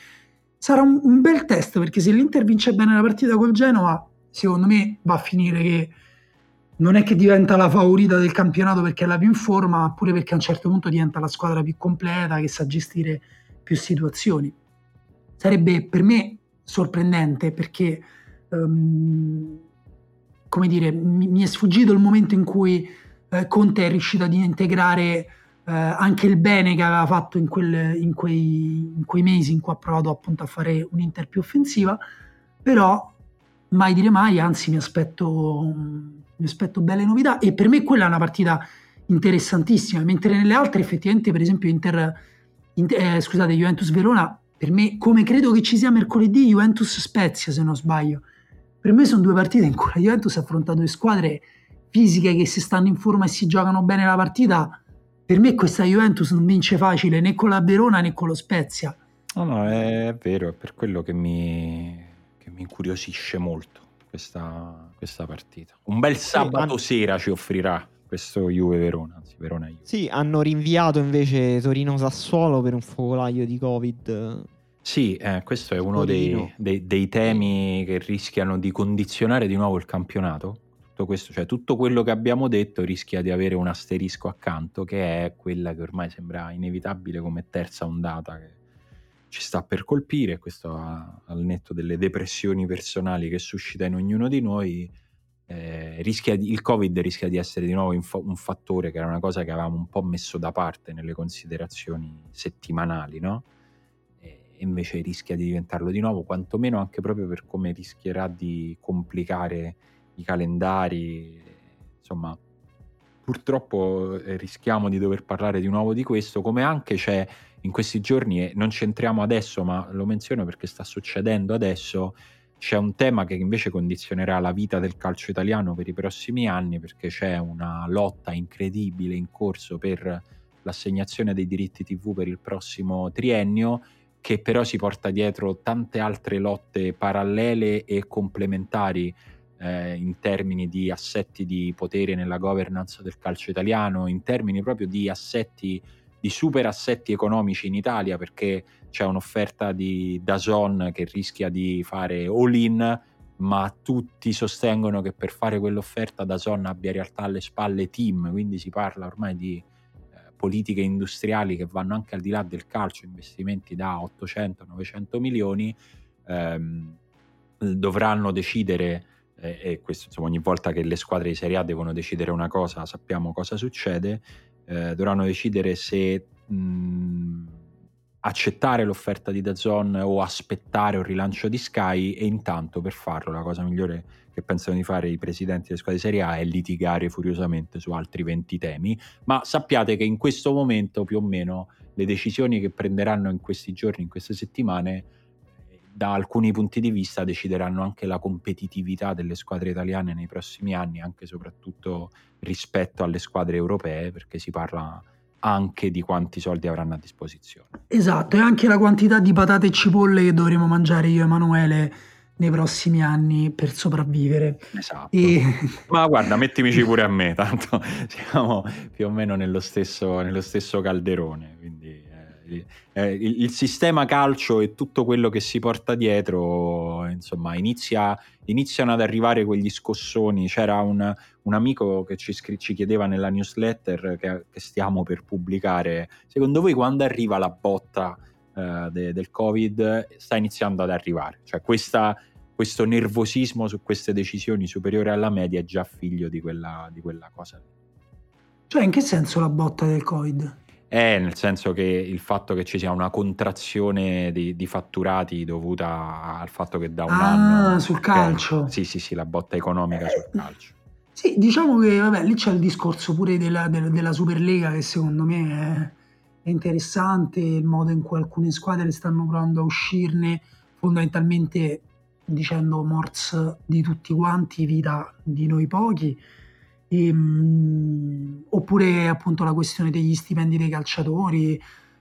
B: Sarà un, un, bel test perché se l'Inter vince bene la partita col Genova, secondo me va a finire che non è che diventa la favorita del campionato perché è la più in forma, ma pure perché a un certo punto diventa la squadra più completa che sa gestire più situazioni. Sarebbe per me sorprendente perché, um, come dire, mi, mi è sfuggito il momento in cui eh, Conte è riuscito ad integrare eh, anche il bene che aveva fatto in, quel, in, quei, in, quei, mesi in cui ha provato appunto a fare un'Inter più offensiva, però mai dire mai, anzi mi aspetto, mi aspetto belle novità. E per me quella è una partita interessantissima, mentre nelle altre effettivamente per esempio Inter, Inter eh, scusate, Juventus Verona, per me come credo che ci sia mercoledì Juventus Spezia se non sbaglio, per me sono due partite in cui la Juventus ha affrontato due squadre fisiche che se stanno in forma e si giocano bene la partita, per me questa Juventus non vince facile né con la Verona né con lo Spezia.
A: No, no, è vero, è per quello che mi, che mi incuriosisce molto questa, questa, partita. Un bel sabato sì, sera ci offrirà questo Juve-Verona, anzi Verona-Juve.
C: Sì, hanno rinviato invece Torino-Sassuolo per un focolaio di Covid.
A: Sì, eh, questo è uno dei, dei, dei, temi che rischiano di condizionare di nuovo il campionato. Tutto, questo, cioè, tutto quello che abbiamo detto rischia di avere un asterisco accanto, che è quella che ormai sembra inevitabile come terza ondata che ci sta per colpire. Questo a, al netto delle depressioni personali che suscita in ognuno di noi. Eh, di, il Covid rischia di essere di nuovo inf- un fattore che era una cosa che avevamo un po' messo da parte nelle considerazioni settimanali, no? Invece rischia di diventarlo di nuovo, quantomeno anche proprio per come rischierà di complicare i calendari. Insomma, purtroppo eh, rischiamo di dover parlare di nuovo di questo, come anche c'è in questi giorni, e non c'entriamo adesso, ma lo menziono perché sta succedendo adesso, c'è un tema che invece condizionerà la vita del calcio italiano per i prossimi anni, perché c'è una lotta incredibile in corso per l'assegnazione dei diritti TV per il prossimo triennio che però si porta dietro tante altre lotte parallele e complementari eh, in termini di assetti di potere nella governance del calcio italiano, in termini proprio di assetti, di super assetti economici in Italia, perché c'è un'offerta di Dazon che rischia di fare all-in, ma tutti sostengono che per fare quell'offerta Dazon abbia in realtà alle spalle team, quindi si parla ormai di politiche industriali che vanno anche al di là del calcio, investimenti da 800-900 milioni, ehm, dovranno decidere, eh, e questo insomma, ogni volta che le squadre di Serie A devono decidere una cosa sappiamo cosa succede, eh, dovranno decidere se mh, accettare l'offerta di Dazon o aspettare un rilancio di Sky e intanto per farlo la cosa migliore che pensano di fare i presidenti delle squadre di Serie A è litigare furiosamente su altri 20 temi, ma sappiate che in questo momento più o meno le decisioni che prenderanno in questi giorni, in queste settimane, da alcuni punti di vista decideranno anche la competitività delle squadre italiane nei prossimi anni, anche e soprattutto rispetto alle squadre europee, perché si parla anche di quanti soldi avranno a disposizione.
B: Esatto, e anche la quantità di patate e cipolle che dovremo mangiare io e Emanuele nei prossimi anni per sopravvivere.
A: Esatto. E... Ma guarda, mettimici pure a me, tanto siamo più o meno nello stesso, nello stesso calderone. Quindi eh, eh, il, il, sistema calcio e tutto quello che si porta dietro, insomma, inizia, iniziano ad arrivare quegli scossoni. C'era un, un amico che ci, ci, chiedeva nella newsletter che, che, stiamo per pubblicare, secondo voi quando arriva la botta? Uh, de- del Covid sta iniziando ad arrivare. Cioè questa questo nervosismo su queste decisioni superiore alla media è già figlio di quella, di quella cosa.
B: Cioè, in che senso la botta del Covid?
A: Eh, nel senso che il fatto che ci sia una contrazione di, di fatturati dovuta al fatto che da un
B: ah,
A: anno...
B: sul calcio.
A: Sì, sì, sì, la botta economica eh, sul calcio.
B: Sì, diciamo che vabbè, lì c'è il discorso pure della, della, della Superlega che secondo me è, interessante, il modo in cui alcune squadre stanno provando a uscirne fondamentalmente dicendo morts di tutti quanti, vita di noi pochi. E, ehm, mh, oppure appunto la questione degli stipendi dei calciatori,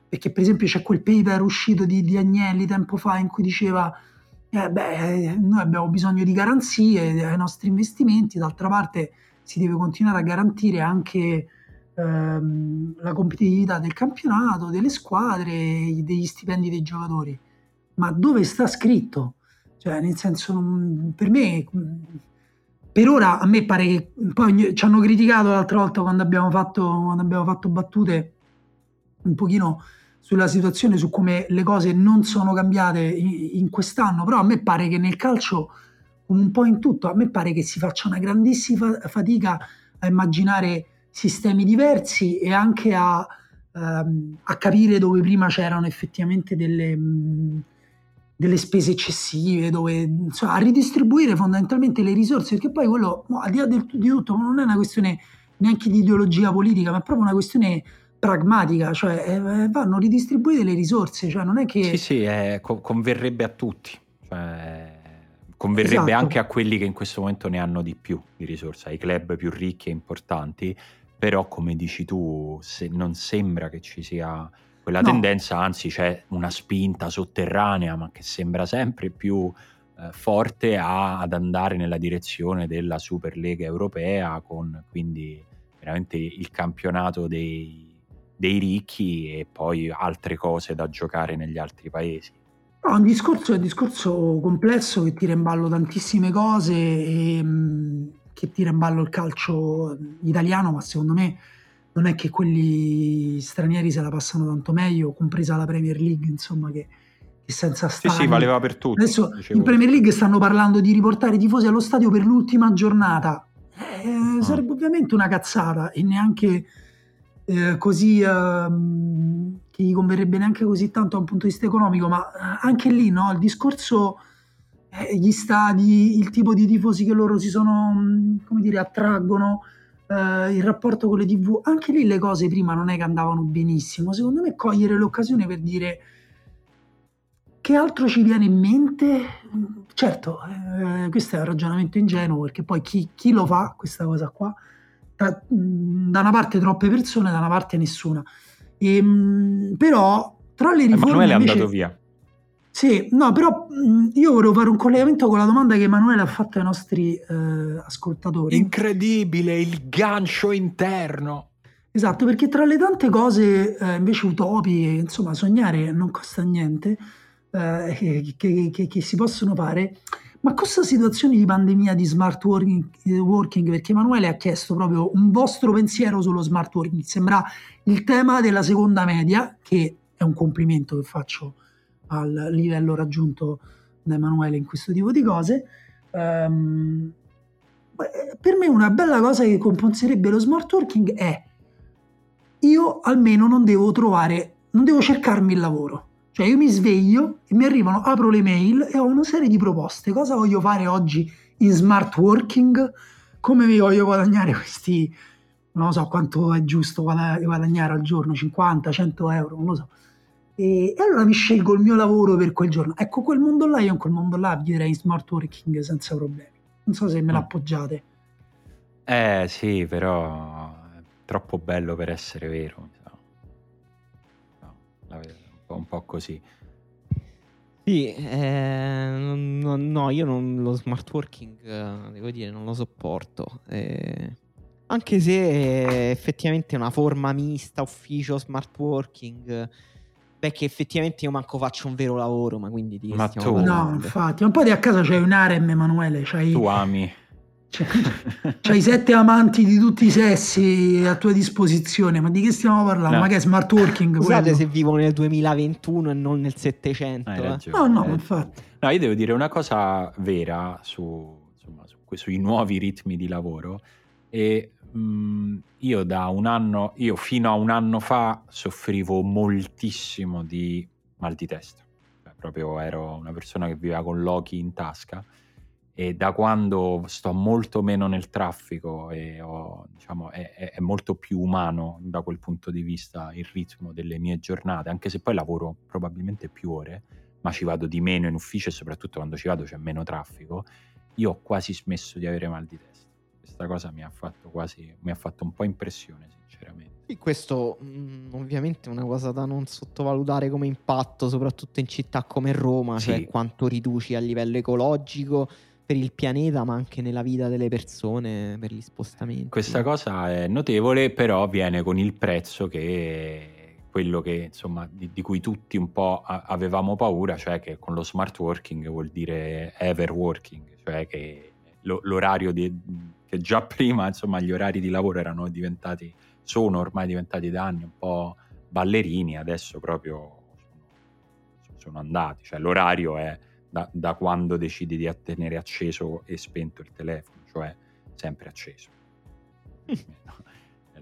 B: perché per esempio c'è quel paper uscito di, di Agnelli tempo fa in cui diceva eh beh, noi abbiamo bisogno di garanzie ai nostri investimenti, d'altra parte si deve continuare a garantire anche ehm, la competitività del campionato, delle squadre, degli stipendi dei giocatori. Ma dove sta scritto? Cioè, nel senso, per me, per ora a me pare che poi ci hanno criticato l'altra volta quando abbiamo fatto, quando abbiamo fatto battute un pochino sulla situazione, su come le cose non sono cambiate in, quest'anno, però a me pare che nel calcio, un po' in tutto, a me pare che si faccia una grandissima fatica a immaginare sistemi diversi e anche a, ehm, a capire dove prima c'erano effettivamente delle... Mh, delle spese eccessive, dove insomma, a ridistribuire fondamentalmente le risorse, perché poi quello, no, al di là del, di tutto, non è una questione neanche di ideologia politica, ma è proprio una questione pragmatica, cioè eh, vanno ridistribuite le risorse, cioè non è che...
A: Sì, sì, eh, co- converrebbe a tutti, cioè, converrebbe esatto. anche a quelli che in questo momento ne hanno di più di risorse, ai club più ricchi e importanti, però come dici tu, se non sembra che ci sia quella no. tendenza, anzi c'è una spinta sotterranea, ma che sembra sempre più eh, forte a, ad andare nella direzione della Superlega europea, con quindi veramente il campionato dei, dei ricchi e poi altre cose da giocare negli altri paesi.
B: No, un discorso è un discorso complesso che tira in ballo tantissime cose e mm, che tira in ballo il calcio italiano, ma secondo me non è che quelli stranieri se la passano tanto meglio, compresa la Premier League, insomma, che, che senza stare.
A: Sì, sì, valeva per tutti.
B: Adesso dicevo. in Premier League stanno parlando di riportare i tifosi allo stadio per l'ultima giornata. Eh, ah. Sarebbe ovviamente una cazzata e neanche eh, così eh, che gli converrebbe neanche così tanto da un punto di vista economico, ma eh, anche lì no, il discorso eh, gli stadi, il tipo di tifosi che loro si sono, mm, come dire, attraggono, eh, il rapporto con le tv, anche lì le cose prima non è che andavano benissimo. Secondo me cogliere l'occasione per dire che altro ci viene in mente? Certo, eh, questo è un ragionamento ingenuo perché poi chi, chi lo fa questa cosa qua? Da, mm, da, una parte troppe persone, da una parte nessuna. E, ehm, però tra le riforme...
A: Emanuele invece... è andato via.
B: Sì, no, però io volevo fare un collegamento con la domanda che Emanuele ha fatto ai nostri eh, ascoltatori.
A: Incredibile, il gancio interno.
B: Esatto, perché tra le tante cose eh, invece utopiche, insomma, sognare non costa niente, eh, che, che, che, si possono fare, ma questa situazione di pandemia di smart working, working, perché Emanuele ha chiesto proprio un vostro pensiero sullo smart working, sembra il tema della seconda media, che è un complimento che faccio al livello raggiunto da Emanuele in questo tipo di cose. Um, per me una bella cosa che compenserebbe lo smart working è io almeno non devo trovare, non devo cercarmi il lavoro. Cioè io mi sveglio e mi arrivano, apro le mail e ho una serie di proposte. Cosa voglio fare oggi in smart working? Come vi voglio guadagnare questi, non lo so quanto è giusto guadagnare al giorno, 50, 100 euro, non lo so. E, e, allora mi scelgo il mio lavoro per quel giorno. Ecco, quel mondo là, io in quel mondo là direi smart working senza problemi. Non so se me l'appoggiate.
A: Eh sì, però è troppo bello per essere vero. No, la vedo un po', un po così.
C: Sì, eh, no, no, io non, lo smart working, eh, devo dire, non lo sopporto. Eh, anche se effettivamente è una forma mista, ufficio, smart working Beh, che effettivamente io manco faccio un vero lavoro, ma quindi di
A: ma tu...
B: No, infatti, un po' di a casa c'hai un harem, Emanuele, c'hai...
A: Tu ami.
B: C'hai, c'hai sette amanti di tutti i sessi a tua disposizione, ma di che stiamo parlando? No. Ma che è smart working?
C: Scusate quello? se vivo nel 2021 e non nel 700. Eh.
B: No, no, eh. infatti.
A: No, io devo dire una cosa vera su, insomma, su, sui nuovi ritmi di lavoro e Mm, io da un anno, io fino a un anno fa soffrivo moltissimo di mal di testa. Cioè, proprio ero una persona che viveva con Loki in tasca e da quando sto molto meno nel traffico e ho, diciamo, è, è, molto più umano da quel punto di vista il ritmo delle mie giornate, anche se poi lavoro probabilmente più ore, ma ci vado di meno in ufficio e soprattutto quando ci vado c'è meno traffico, io ho quasi smesso di avere mal di testa questa cosa mi ha fatto quasi, mi ha fatto un po' impressione sinceramente.
C: E questo mh, mm, ovviamente è una cosa da non sottovalutare come impatto, soprattutto in città come Roma, cioè sì. cioè quanto riduci a livello ecologico per il pianeta, ma anche nella vita delle persone, per gli spostamenti.
A: Questa cosa è notevole, però viene con il prezzo che quello che, insomma, di, di, cui tutti un po' avevamo paura, cioè che con lo smart working vuol dire ever working, cioè che l'orario di, che già prima insomma gli orari di lavoro erano diventati, sono ormai diventati da anni un po' ballerini, adesso proprio sono, andati, cioè l'orario è da, da, quando decidi di tenere acceso e spento il telefono, cioè sempre acceso.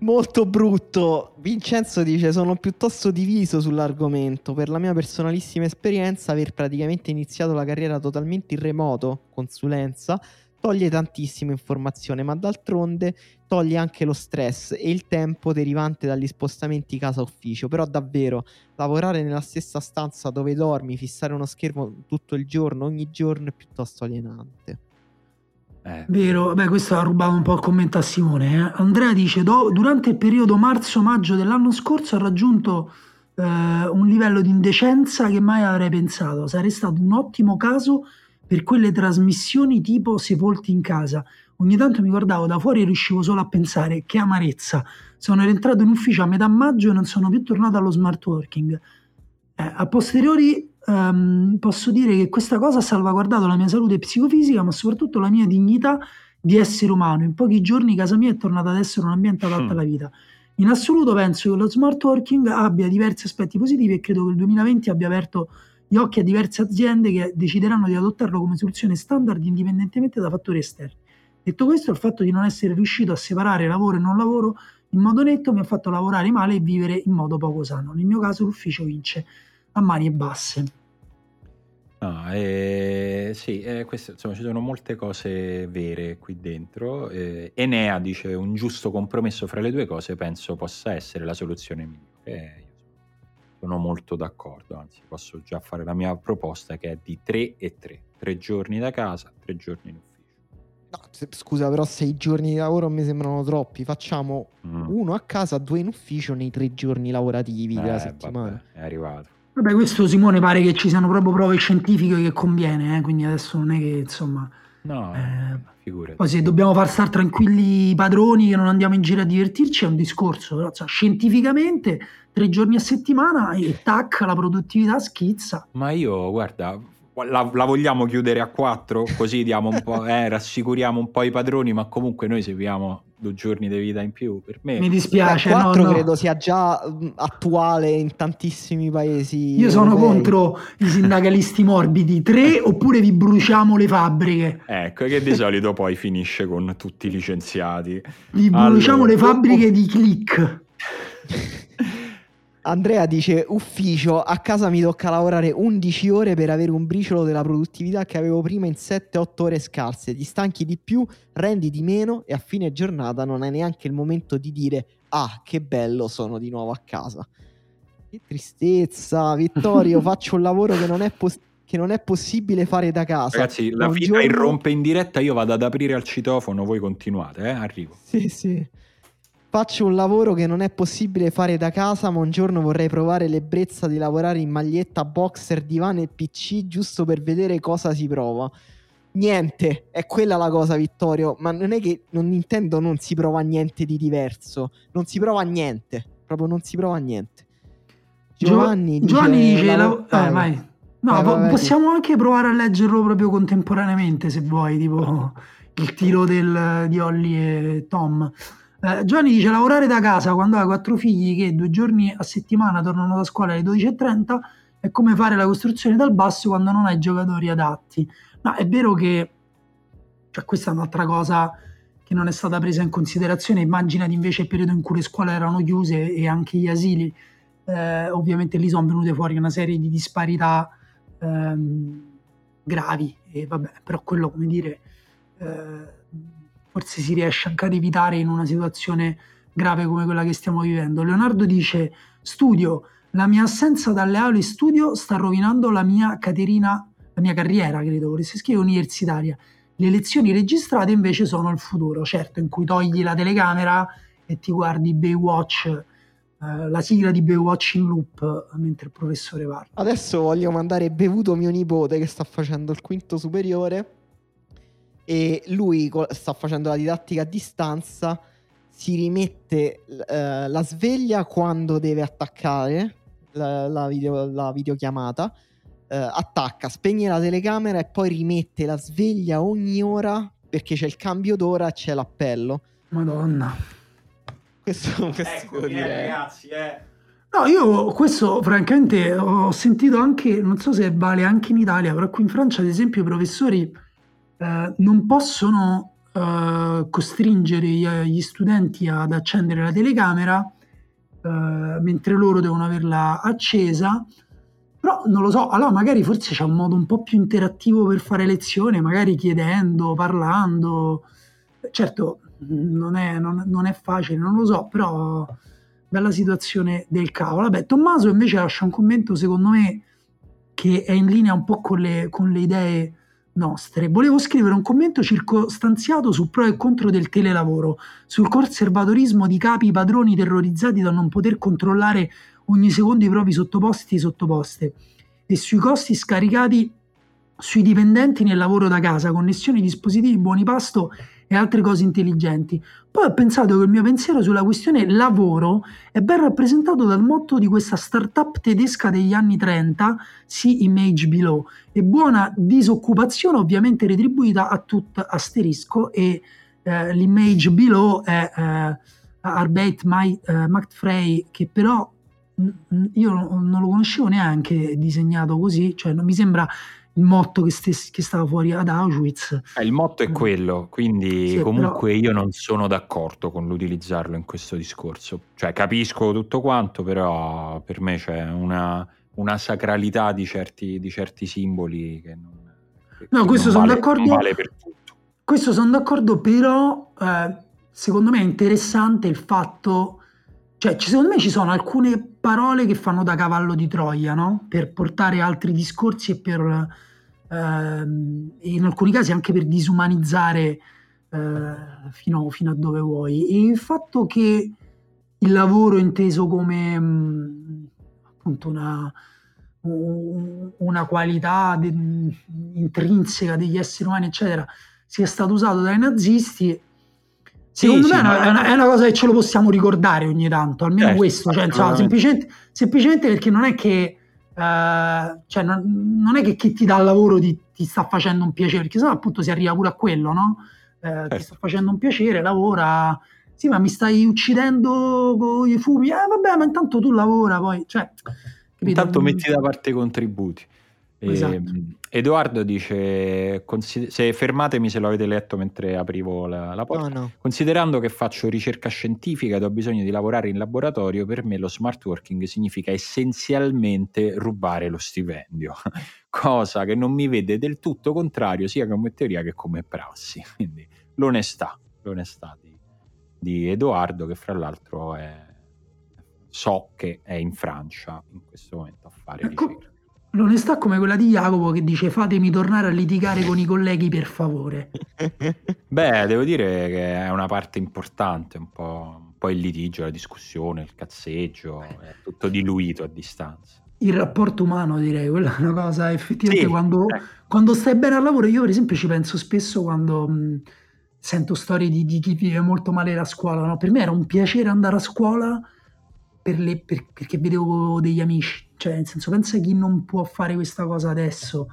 C: Molto brutto. Vincenzo dice: Sono piuttosto diviso sull'argomento. Per la mia personalissima esperienza, aver praticamente iniziato la carriera totalmente in remoto, consulenza, toglie tantissima informazione, ma d'altronde toglie anche lo stress e il tempo derivante dagli spostamenti casa-ufficio. Però davvero, lavorare nella stessa stanza dove dormi, fissare uno schermo tutto il giorno, ogni giorno, è piuttosto alienante.
B: Eh. Vero, beh, questo ha rubato un po' il commento a Simone. Eh. Andrea dice: Durante il periodo marzo-maggio dell'anno scorso ha raggiunto eh, un livello di indecenza che mai avrei pensato. Sarebbe stato un ottimo caso per quelle trasmissioni tipo Sepolti in casa. Ogni tanto mi guardavo da fuori e riuscivo solo a pensare che amarezza. Sono rientrato in ufficio a metà maggio e non sono più tornato allo smart working. Eh, a posteriori ehm, posso dire che questa cosa ha salvaguardato la mia salute psicofisica, ma soprattutto la mia dignità di essere umano. In pochi giorni casa mia è tornata ad essere un ambiente adatto mm. alla vita. In assoluto penso che lo smart working abbia diversi aspetti positivi e credo che il 2020 abbia aperto gli occhi a diverse aziende che decideranno di adottarlo come soluzione standard indipendentemente da fattori esterni. Detto questo, il fatto di non essere riuscito a separare lavoro e non lavoro in modo netto mi ha fatto lavorare male e vivere in modo poco sano. Nel mio caso l'ufficio vince a mani basse.
A: No, eh, sì, eh, questo, insomma, ci sono molte cose vere qui dentro. Eh, Enea dice un giusto compromesso fra le due cose penso possa essere la soluzione migliore. Eh, sono molto d'accordo, anzi posso già fare la mia proposta che è di 3 e 3. 3 giorni da casa, 3 giorni in ufficio.
C: No, scusa, però 6 giorni di lavoro mi sembrano troppi. Facciamo mm. uno a casa, due in ufficio nei 3 giorni lavorativi della settimana.
A: Vabbè, è arrivato.
B: Vabbè, questo Simone pare che ci siano proprio prove scientifiche che conviene, eh? quindi adesso non è che insomma.
A: No, eh, figurati.
B: Poi se dobbiamo far stare tranquilli i padroni che non andiamo in giro a divertirci è un discorso, però cioè, scientificamente tre giorni a settimana e tac, la produttività schizza.
A: Ma io, guarda, la, la, vogliamo chiudere a quattro? Così diamo un po', eh, rassicuriamo un po' i padroni, ma comunque noi seguiamo due giorni di vita in più. Per me,
B: mi dispiace.
C: 4
B: no,
C: credo sia già attuale in tantissimi paesi.
B: Io sono europei. contro i sindacalisti morbidi. Tre oppure vi bruciamo le fabbriche.
A: Ecco, che di solito poi finisce con tutti i licenziati.
B: Vi bruciamo allora, le fabbriche di click.
C: Andrea dice ufficio, a casa mi tocca lavorare 11 ore per avere un briciolo della produttività che avevo prima in 7-8 ore scarse. Ti stanchi di più, rendi di meno e a fine giornata non hai neanche il momento di dire ah che bello sono di nuovo a casa. Che tristezza, Vittorio, faccio un lavoro che non è possibile che non è possibile fare da casa.
A: Ragazzi, la fila giorno... irrompe in diretta, io vado ad aprire al citofono, voi continuate, eh? Arrivo.
C: Sì, sì. Faccio un lavoro che non è possibile fare da casa, ma un giorno vorrei provare l'ebbrezza di lavorare in maglietta, boxer, divano e PC giusto per vedere cosa si prova. Niente, è quella la cosa, Vittorio. Ma non è che non Nintendo non si prova niente di diverso. Non si prova niente. Proprio non si prova niente.
B: Giovanni dice. Giovanni dice. La... Eh, vai. No, vai, vai, possiamo anche provare a leggerlo proprio contemporaneamente, se vuoi, tipo il tiro del, di Olli e Tom. Eh, Giovanni dice lavorare da casa quando hai quattro figli che due giorni a settimana tornano da scuola alle 12.30 è come fare la costruzione dal basso quando non hai giocatori adatti. Ma è vero che cioè, questa è un'altra cosa che non è stata presa in considerazione. Immaginati invece il periodo in cui le scuole erano chiuse e anche gli asili. Eh, ovviamente lì sono venute fuori una serie di disparità ehm, gravi. E vabbè, però quello, come dire, eh, forse si riesce anche ad evitare in una situazione grave come quella che stiamo vivendo. Leonardo dice: Studio, la mia assenza dalle aule studio sta rovinando la mia Caterina, la mia carriera, credo, volesse scrivere universitaria. Le lezioni registrate invece sono il futuro, certo, in cui togli la telecamera e ti guardi Baywatch, eh, la sigla di Baywatch in loop mentre il professore parla.
C: Adesso voglio mandare bevuto mio nipote che sta facendo il quinto superiore e lui sta facendo la didattica a distanza, si rimette uh, la sveglia quando deve attaccare la, la, video, la videochiamata, uh, attacca, spegne la telecamera e poi rimette la sveglia ogni ora perché c'è il cambio d'ora e c'è l'appello.
B: Madonna.
C: Questo, questo
A: ecco, dire. ragazzi, eh.
B: No, io questo francamente ho sentito anche, non so se vale anche in Italia, però qui in Francia ad esempio i professori eh, non possono eh, costringere gli studenti ad accendere la telecamera eh, mentre loro devono averla accesa. Però non lo so, allora magari forse c'è un modo un po' più interattivo per fare lezione, magari chiedendo, parlando. Certo, non è, non, non è facile, non lo so, però bella situazione del cavolo. Vabbè, Tommaso invece lascia un commento, secondo me, che è in linea un po' con le, con le idee nostre. Volevo scrivere un commento circostanziato sul pro e contro del telelavoro, sul conservatorismo di capi padroni terrorizzati da non poter controllare ogni secondo i propri sottoposti e sottoposte e sui costi scaricati sui dipendenti nel lavoro da casa, connessioni, dispositivi, buoni pasto e altre cose intelligenti. Poi ho pensato che il mio pensiero sulla questione lavoro è ben rappresentato dal motto di questa startup tedesca degli anni 30, See Image Below, e buona disoccupazione ovviamente retribuita a tutto asterisco e eh, l'image below è eh, Arbeit eh, Frey che però io non lo conoscevo neanche disegnato così, cioè non mi sembra il motto che, stessi, che stava fuori ad Auschwitz.
A: Eh, il motto è quello, quindi sì, comunque però... io non sono d'accordo con l'utilizzarlo in questo discorso. Cioè capisco tutto quanto, però per me c'è una, una sacralità di certi, di certi, simboli che non...
B: Che no, questo sono vale, d'accordo. Vale questo sono d'accordo, però eh, secondo me è interessante il fatto... Cioè, secondo me ci sono alcune parole che fanno da cavallo di Troia, no? Per portare altri discorsi e per ehm, in alcuni casi anche per disumanizzare eh, fino, fino, a dove vuoi. E il fatto che il lavoro inteso come mh, mm, appunto una, una qualità de, intrinseca degli esseri umani, eccetera, sia stato usato dai nazisti. Secondo sì, me sì, è, una, è, una, cosa che ce lo possiamo ricordare ogni tanto, almeno certo, questo, cioè, insomma, semplicemente, semplicemente perché non è che Uh, cioè non, non, è che chi ti dà il lavoro ti, ti, sta facendo un piacere, perché sennò appunto si arriva pure a quello, no? Uh, certo. Ti sta facendo un piacere, lavora, sì, ma mi stai uccidendo con i fumi, eh vabbè, ma intanto tu lavora poi, cioè,
A: intanto metti da parte i contributi. Esatto. Ehm, Edoardo dice: se fermatemi se lo avete letto mentre aprivo la, la porta. No, no. Considerando che faccio ricerca scientifica ed ho bisogno di lavorare in laboratorio, per me lo smart working significa essenzialmente rubare lo stipendio, cosa che non mi vede del tutto contrario sia come teoria che come prassi. Quindi l'onestà, l'onestà di, di Edoardo, che fra l'altro è, so che è in Francia in questo momento a fare ecco. ricerca.
B: L'onestà come quella di Jacopo che dice fatemi tornare a litigare con i colleghi per favore.
A: Beh, devo dire che è una parte importante, un po', un po', il litigio, la discussione, il cazzeggio, è tutto diluito a distanza.
B: Il rapporto umano direi, quella è una cosa effettivamente sì, quando, eh. quando, stai bene al lavoro, io per esempio ci penso spesso quando mh, sento storie di, di, chi vive molto male la scuola, no? per me era un piacere andare a scuola per le, per, perché vedevo degli amici cioè, nel senso, pensa chi non può fare questa cosa adesso,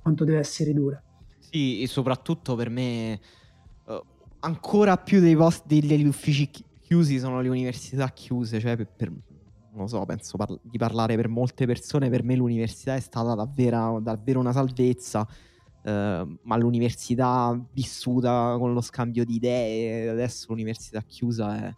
B: quanto deve essere dura.
C: Sì, e soprattutto per me, uh, ancora più dei posti degli uffici chiusi sono le università chiuse, cioè per, per non so, penso par- di parlare per molte persone, per me l'università è stata davvero, davvero una salvezza, uh, ma l'università vissuta con lo scambio di idee, adesso l'università chiusa è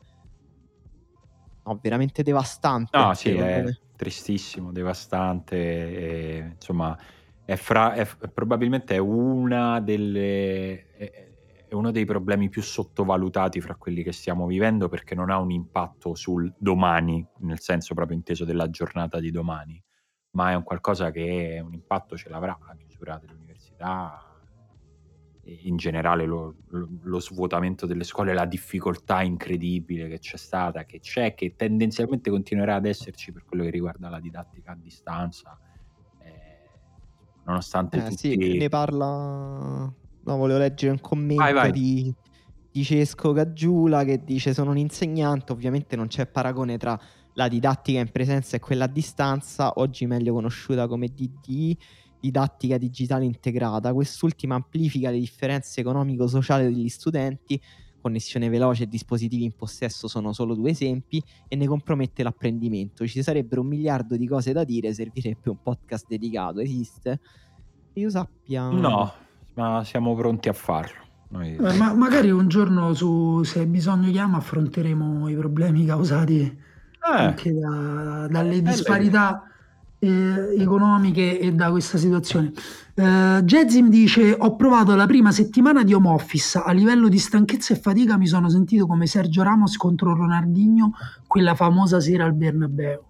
C: no, veramente devastante.
A: No, sì, è, tristissimo, devastante, e, insomma, è, fra, è, probabilmente è una delle... È, è uno dei problemi più sottovalutati fra quelli che stiamo vivendo perché non ha un impatto sul domani, nel senso proprio inteso della giornata di domani, ma è un qualcosa che un impatto ce l'avrà, la chiusura dell'università, in generale lo, lo, lo, svuotamento delle scuole, la difficoltà incredibile che c'è stata, che c'è, che tendenzialmente continuerà ad esserci per quello che riguarda la didattica a distanza, eh, nonostante
C: eh,
A: tutti...
C: Sì, ne parla... No, volevo leggere un commento vai, vai. Di, di Cesco Gaggiula che dice sono un insegnante, ovviamente non c'è paragone tra la didattica in presenza e quella a distanza, oggi meglio conosciuta come DD didattica digitale integrata. Quest'ultima amplifica le differenze economico-sociali degli studenti, connessione veloce e dispositivi in possesso sono solo due esempi, e ne compromette l'apprendimento. Ci sarebbero un miliardo di cose da dire, servirebbe un podcast dedicato. Esiste? Io sappia.
A: No, ma siamo pronti a farlo.
B: Noi... Eh, ma magari un giorno su se bisogno chiama affronteremo i problemi causati eh. anche da, dalle disparità eh, economiche e da questa situazione. Eh, Jezim dice: Ho provato la prima settimana di home office. A livello di stanchezza e fatica mi sono sentito come Sergio Ramos contro Ronaldinho quella famosa sera al Bernabeu.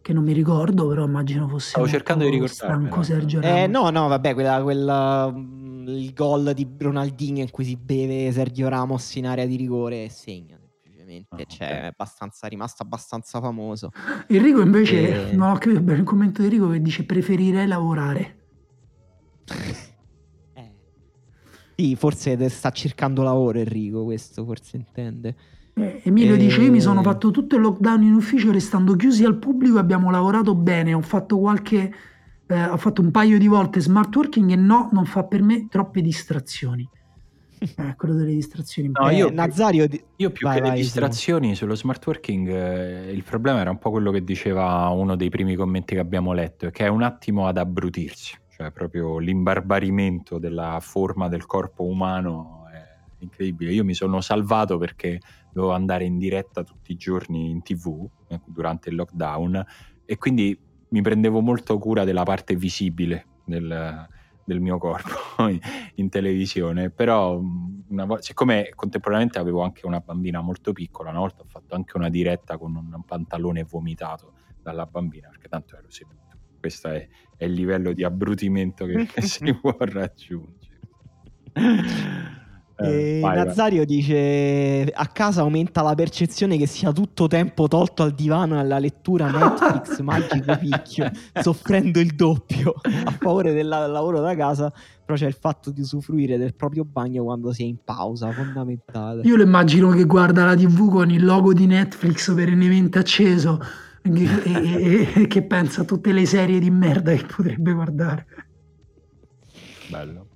B: Che non mi ricordo, però immagino fosse.
A: Stavo cercando di ricordarmi.
C: Eh. Eh, no, no, vabbè, quella, quella, mm, il gol di Ronaldinho in cui si beve Sergio Ramos in area di rigore e segna ovviamente, cioè è abbastanza, rimasto abbastanza famoso.
B: Enrico invece, e... non ho capito bene il commento di Enrico che dice preferirei lavorare.
C: eh. Sì, forse sta cercando lavoro Enrico, questo forse intende.
B: Eh, Emilio e... dice: Io mi sono fatto tutto il lockdown in ufficio restando chiusi al pubblico abbiamo lavorato bene. Ho fatto qualche. Eh, ho fatto un paio di volte smart working e no, non fa per me troppe distrazioni. Eh, quello delle distrazioni.
A: No, io, eh, Nazario, io più vai, che vai, le distrazioni sì. sullo smart working, eh, il problema era un po' quello che diceva uno dei primi commenti che abbiamo letto, che è un attimo ad abbrutirsi, cioè proprio l'imbarbarimento della forma del corpo umano è incredibile. Io mi sono salvato perché dovevo andare in diretta tutti i giorni in tv eh, durante il lockdown e quindi mi prendevo molto cura della parte visibile del, del mio corpo in televisione però vo- siccome contemporaneamente avevo anche una bambina molto piccola una volta ho fatto anche una diretta con un pantalone vomitato dalla bambina perché tanto ero seduto questo è, è il livello di abbrutimento che, che si può raggiungere
C: eh, vai, Nazario vai. dice: A casa aumenta la percezione che sia tutto tempo tolto al divano e alla lettura Netflix magico picchio, soffrendo il doppio a favore del lavoro da casa. Però c'è il fatto di usufruire del proprio bagno quando si è in pausa, fondamentale.
B: Io lo immagino che guarda la TV con il logo di Netflix perennemente acceso e, e, e che pensa a tutte le serie di merda che potrebbe guardare.
A: Bello.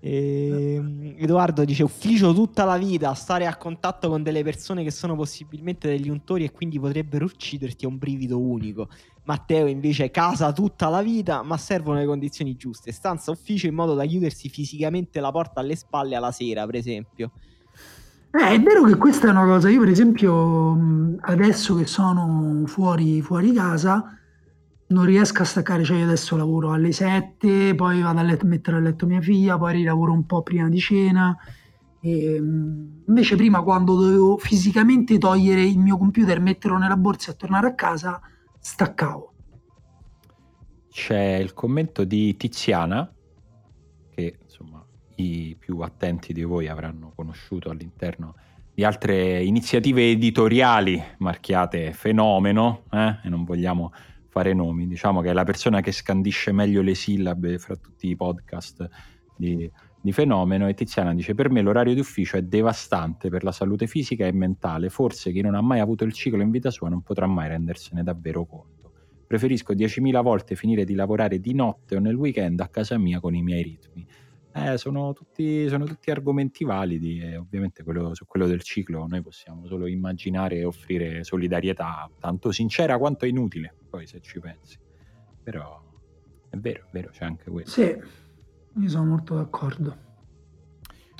C: E, ehm, Edoardo dice ufficio tutta la vita, stare a contatto con delle persone che sono possibilmente degli untori e quindi potrebbero ucciderti è un brivido unico. Matteo invece casa tutta la vita, ma servono le condizioni giuste. Stanza ufficio in modo da chiudersi fisicamente la porta alle spalle alla sera, per esempio.
B: Eh, è vero che questa è una cosa, io per esempio adesso che sono fuori, fuori casa non riesco a staccare, cioè io adesso lavoro alle 7, poi vado a letto, mettere a letto mia figlia, poi rilavoro un po' prima di cena. E, invece prima quando dovevo fisicamente togliere il mio computer, metterlo nella borsa e tornare a casa, staccavo.
A: C'è il commento di Tiziana, che insomma i più attenti di voi avranno conosciuto all'interno di altre iniziative editoriali marchiate fenomeno, eh? e non vogliamo fare nomi, diciamo che è la persona che scandisce meglio le sillabe fra tutti i podcast di, di fenomeno e Tiziana dice per me l'orario di ufficio è devastante per la salute fisica e mentale, forse chi non ha mai avuto il ciclo in vita sua non potrà mai rendersene davvero conto. Preferisco 10.000 volte finire di lavorare di notte o nel weekend a casa mia con i miei ritmi. Eh, sono, tutti, sono, tutti, argomenti validi e ovviamente quello, su quello del ciclo noi possiamo solo immaginare e offrire solidarietà tanto sincera quanto inutile, poi se ci pensi. Però è vero, è vero, c'è anche questo.
B: Sì, io sono molto d'accordo.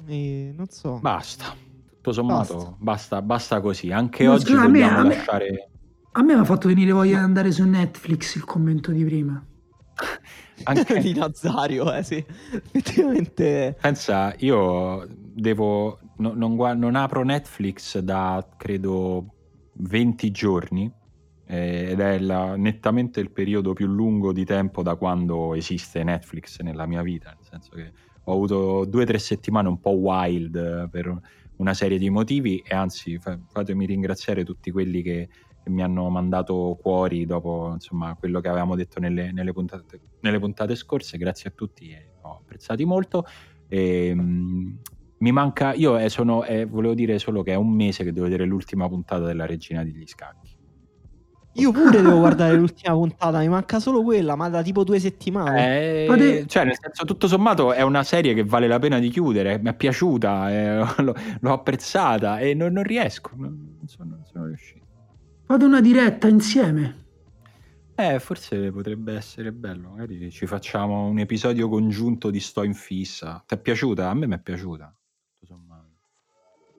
C: E non so.
A: Basta, tutto sommato basta, basta, basta così. Anche no, oggi dobbiamo a me, lasciare...
B: A me mi ha fatto venire voglia di andare su Netflix il commento di prima.
C: Anche di Nazario, eh sì, effettivamente.
A: Pensa, io devo, no, non, non, apro Netflix da credo 20 giorni eh, ed è la, nettamente il periodo più lungo di tempo da quando esiste Netflix nella mia vita, nel senso che ho avuto due o tre settimane un po' wild per una serie di motivi e anzi fatemi ringraziare tutti quelli che che mi hanno mandato cuori dopo insomma, quello che avevamo detto nelle, nelle, puntate, nelle puntate, scorse. Grazie a tutti, e ho apprezzati molto. E, ehm, mh, mi manca, io eh, sono, eh, volevo dire solo che è un mese che devo vedere l'ultima puntata della Regina degli Scacchi.
C: Io pure devo guardare l'ultima puntata, mi manca solo quella, ma da tipo due settimane.
A: Eh, cioè, nel senso, tutto sommato è una serie che vale la pena di chiudere, mi è piaciuta, eh, l'ho, l'ho, apprezzata e non, non riesco, non sono, non sono riuscito.
B: Vado una diretta insieme.
A: Eh, forse potrebbe essere bello. Magari ci facciamo un episodio congiunto di Sto in fissa. Ti è piaciuta? A me mi è piaciuta.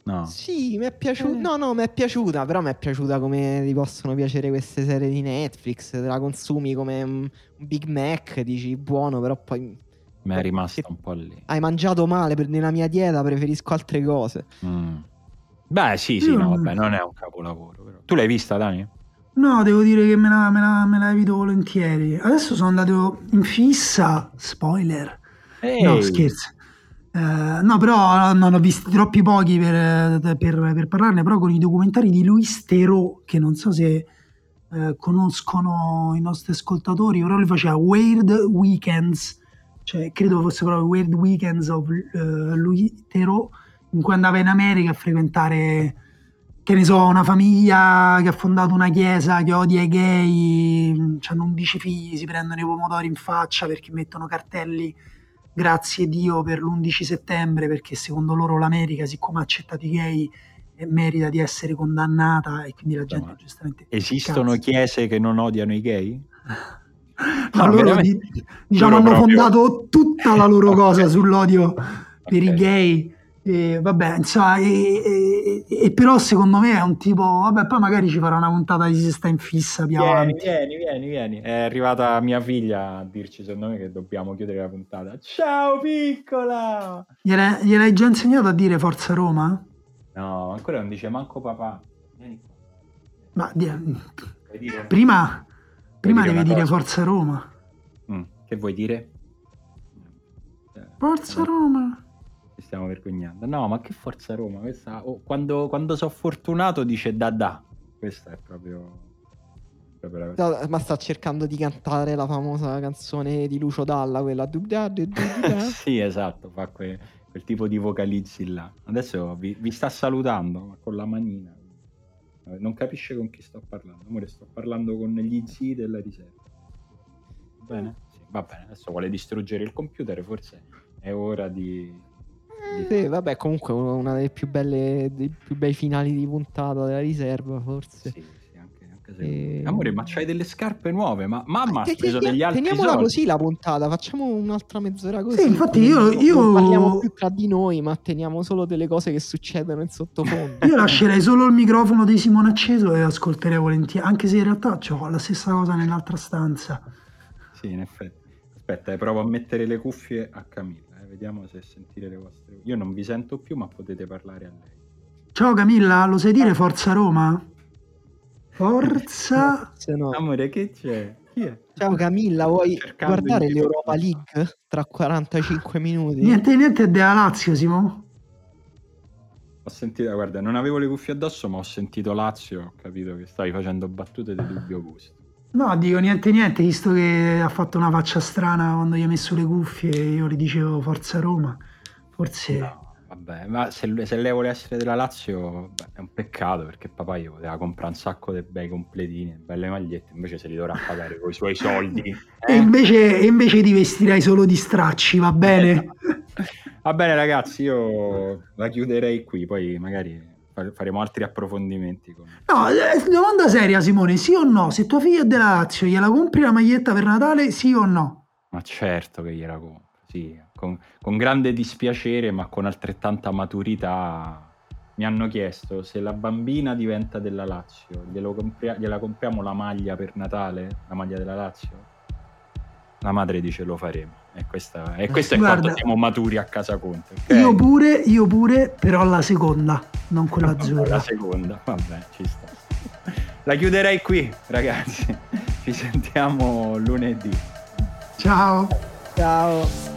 C: No. Sì, mi è piaciuta. Eh. No, no, mi è piaciuta. Però mi è piaciuta come ti possono piacere queste serie di Netflix. Te la consumi come un Big Mac, dici buono, però poi.
A: Mi è rimasta un po' lì.
C: Hai mangiato male per, nella mia dieta, preferisco altre cose.
A: Mm. Beh, sì, sì, no, vabbè, non è un capolavoro. Tu l'hai vista, Dani?
B: No, devo dire che me la, me, la, me la evito volentieri. Adesso sono andato in fissa, spoiler. Ehi. No, scherzo. Uh, no, però non ho visto troppi pochi per, per, per, parlarne, però con i documentari di Luis Theroux, che non so se uh, conoscono i nostri ascoltatori, però lui faceva Weird Weekends, cioè credo fosse proprio Weird Weekends of uh, Luis Theroux, in cui andava in America a frequentare, che ne so, una famiglia che ha fondato una chiesa che odia i gay, hanno 11 figli, si prendono i pomodori in faccia perché mettono cartelli grazie Dio per l'11 settembre, perché secondo loro l'America, siccome ha accettato i gay, eh, merita di essere condannata e quindi la gente no, giustamente...
A: Esistono cazzo. chiese che non odiano i gay?
B: No, no, loro di, diciamo, hanno proprio... fondato tutta la loro cosa sull'odio per okay. i gay e, vabbè, insomma, e, e, e, però secondo me è un tipo, vabbè, poi magari ci farà una puntata di se sta in fissa
A: vieni,
B: avanti.
A: Vieni, vieni, vieni. È arrivata mia figlia a dirci, secondo me, che dobbiamo chiudere la puntata. Ciao piccola!
B: Gliel'hai, gliel'hai già insegnato a dire Forza Roma?
A: No, ancora non dice manco papà. Vieni.
B: Ma di, prima, prima dire devi dire Forza Roma.
A: Mm, che vuoi dire?
B: Forza Roma
A: stiamo vergognando. No, ma che forza Roma. Questa, oh, quando, quando sono fortunato dice da da. Questa è proprio...
C: proprio no, ma sta cercando di cantare la famosa canzone di Lucio Dalla, quella...
A: sì, esatto, fa que, quel tipo di vocalizzi là. Adesso vi, vi sta salutando con la manina. Non capisce con chi sto parlando. Amore, sto parlando con gli zii della riserva. Va bene? Sì, va bene. Adesso vuole distruggere il computer, forse è ora di
C: sì, vabbè, comunque una delle più belle, dei più bei finali di puntata della riserva, forse.
A: Sì, sì, anche, anche se... e... Amore, ma c'hai delle scarpe nuove? Ma mamma ha preso degli altri
C: Teniamola
A: soldi.
C: così la puntata, facciamo un'altra mezz'ora così.
B: Sì, infatti io, io...
C: Non parliamo più tra di noi, ma teniamo solo delle cose che succedono in sottofondo.
B: io lascerei solo il microfono di Simone acceso e ascolterei volentieri, anche se in realtà ho la stessa cosa nell'altra stanza.
A: Sì, in effetti. Aspetta, eh, provo a mettere le cuffie a Camilla vediamo se sentire le vostre. Io non vi sento più, ma potete parlare a lei.
B: Ciao Camilla, lo sai dire Forza Roma? Forza.
A: Se no. Amore, che c'è?
C: Ciao Camilla, vuoi guardare l'Europa League tra 45 minuti?
B: Niente, niente della Lazio, Simo.
A: Ho sentito, guarda, non avevo le cuffie addosso, ma ho sentito Lazio, ho capito che stavi facendo battute di dubbio gusto.
B: No, dico niente niente, visto che ha fatto una faccia strana quando gli ha messo le cuffie, io gli dicevo Forza Roma, forse...
A: No, vabbè, ma se, se, lei vuole essere della Lazio beh, è un peccato perché papà gli poteva comprare un sacco di bei completini, belle magliette, invece se li dovrà pagare con i suoi soldi.
B: Eh? E, invece, e invece ti vestirai solo di stracci, va bene?
A: va bene ragazzi, io la chiuderei qui, poi magari faremo altri approfondimenti. Con...
B: No, eh, domanda seria Simone, sì o no? Se tua figlia è della Lazio, gliela compri la maglietta per Natale, sì o no?
A: Ma certo che gliela compro, sì, con, con grande dispiacere ma con altrettanta maturità. Mi hanno chiesto se la bambina diventa della Lazio, compri- gliela compriamo la maglia per Natale, la maglia della Lazio? La madre dice lo faremo. E, questa, e questo è Guarda, quanto siamo maturi a casa Conte.
B: Okay? Io pure, io pure, però la seconda, non quella azzurra.
A: La seconda, vabbè, ci sta. La chiuderei qui, ragazzi. Ci sentiamo lunedì.
B: Ciao.
C: Ciao.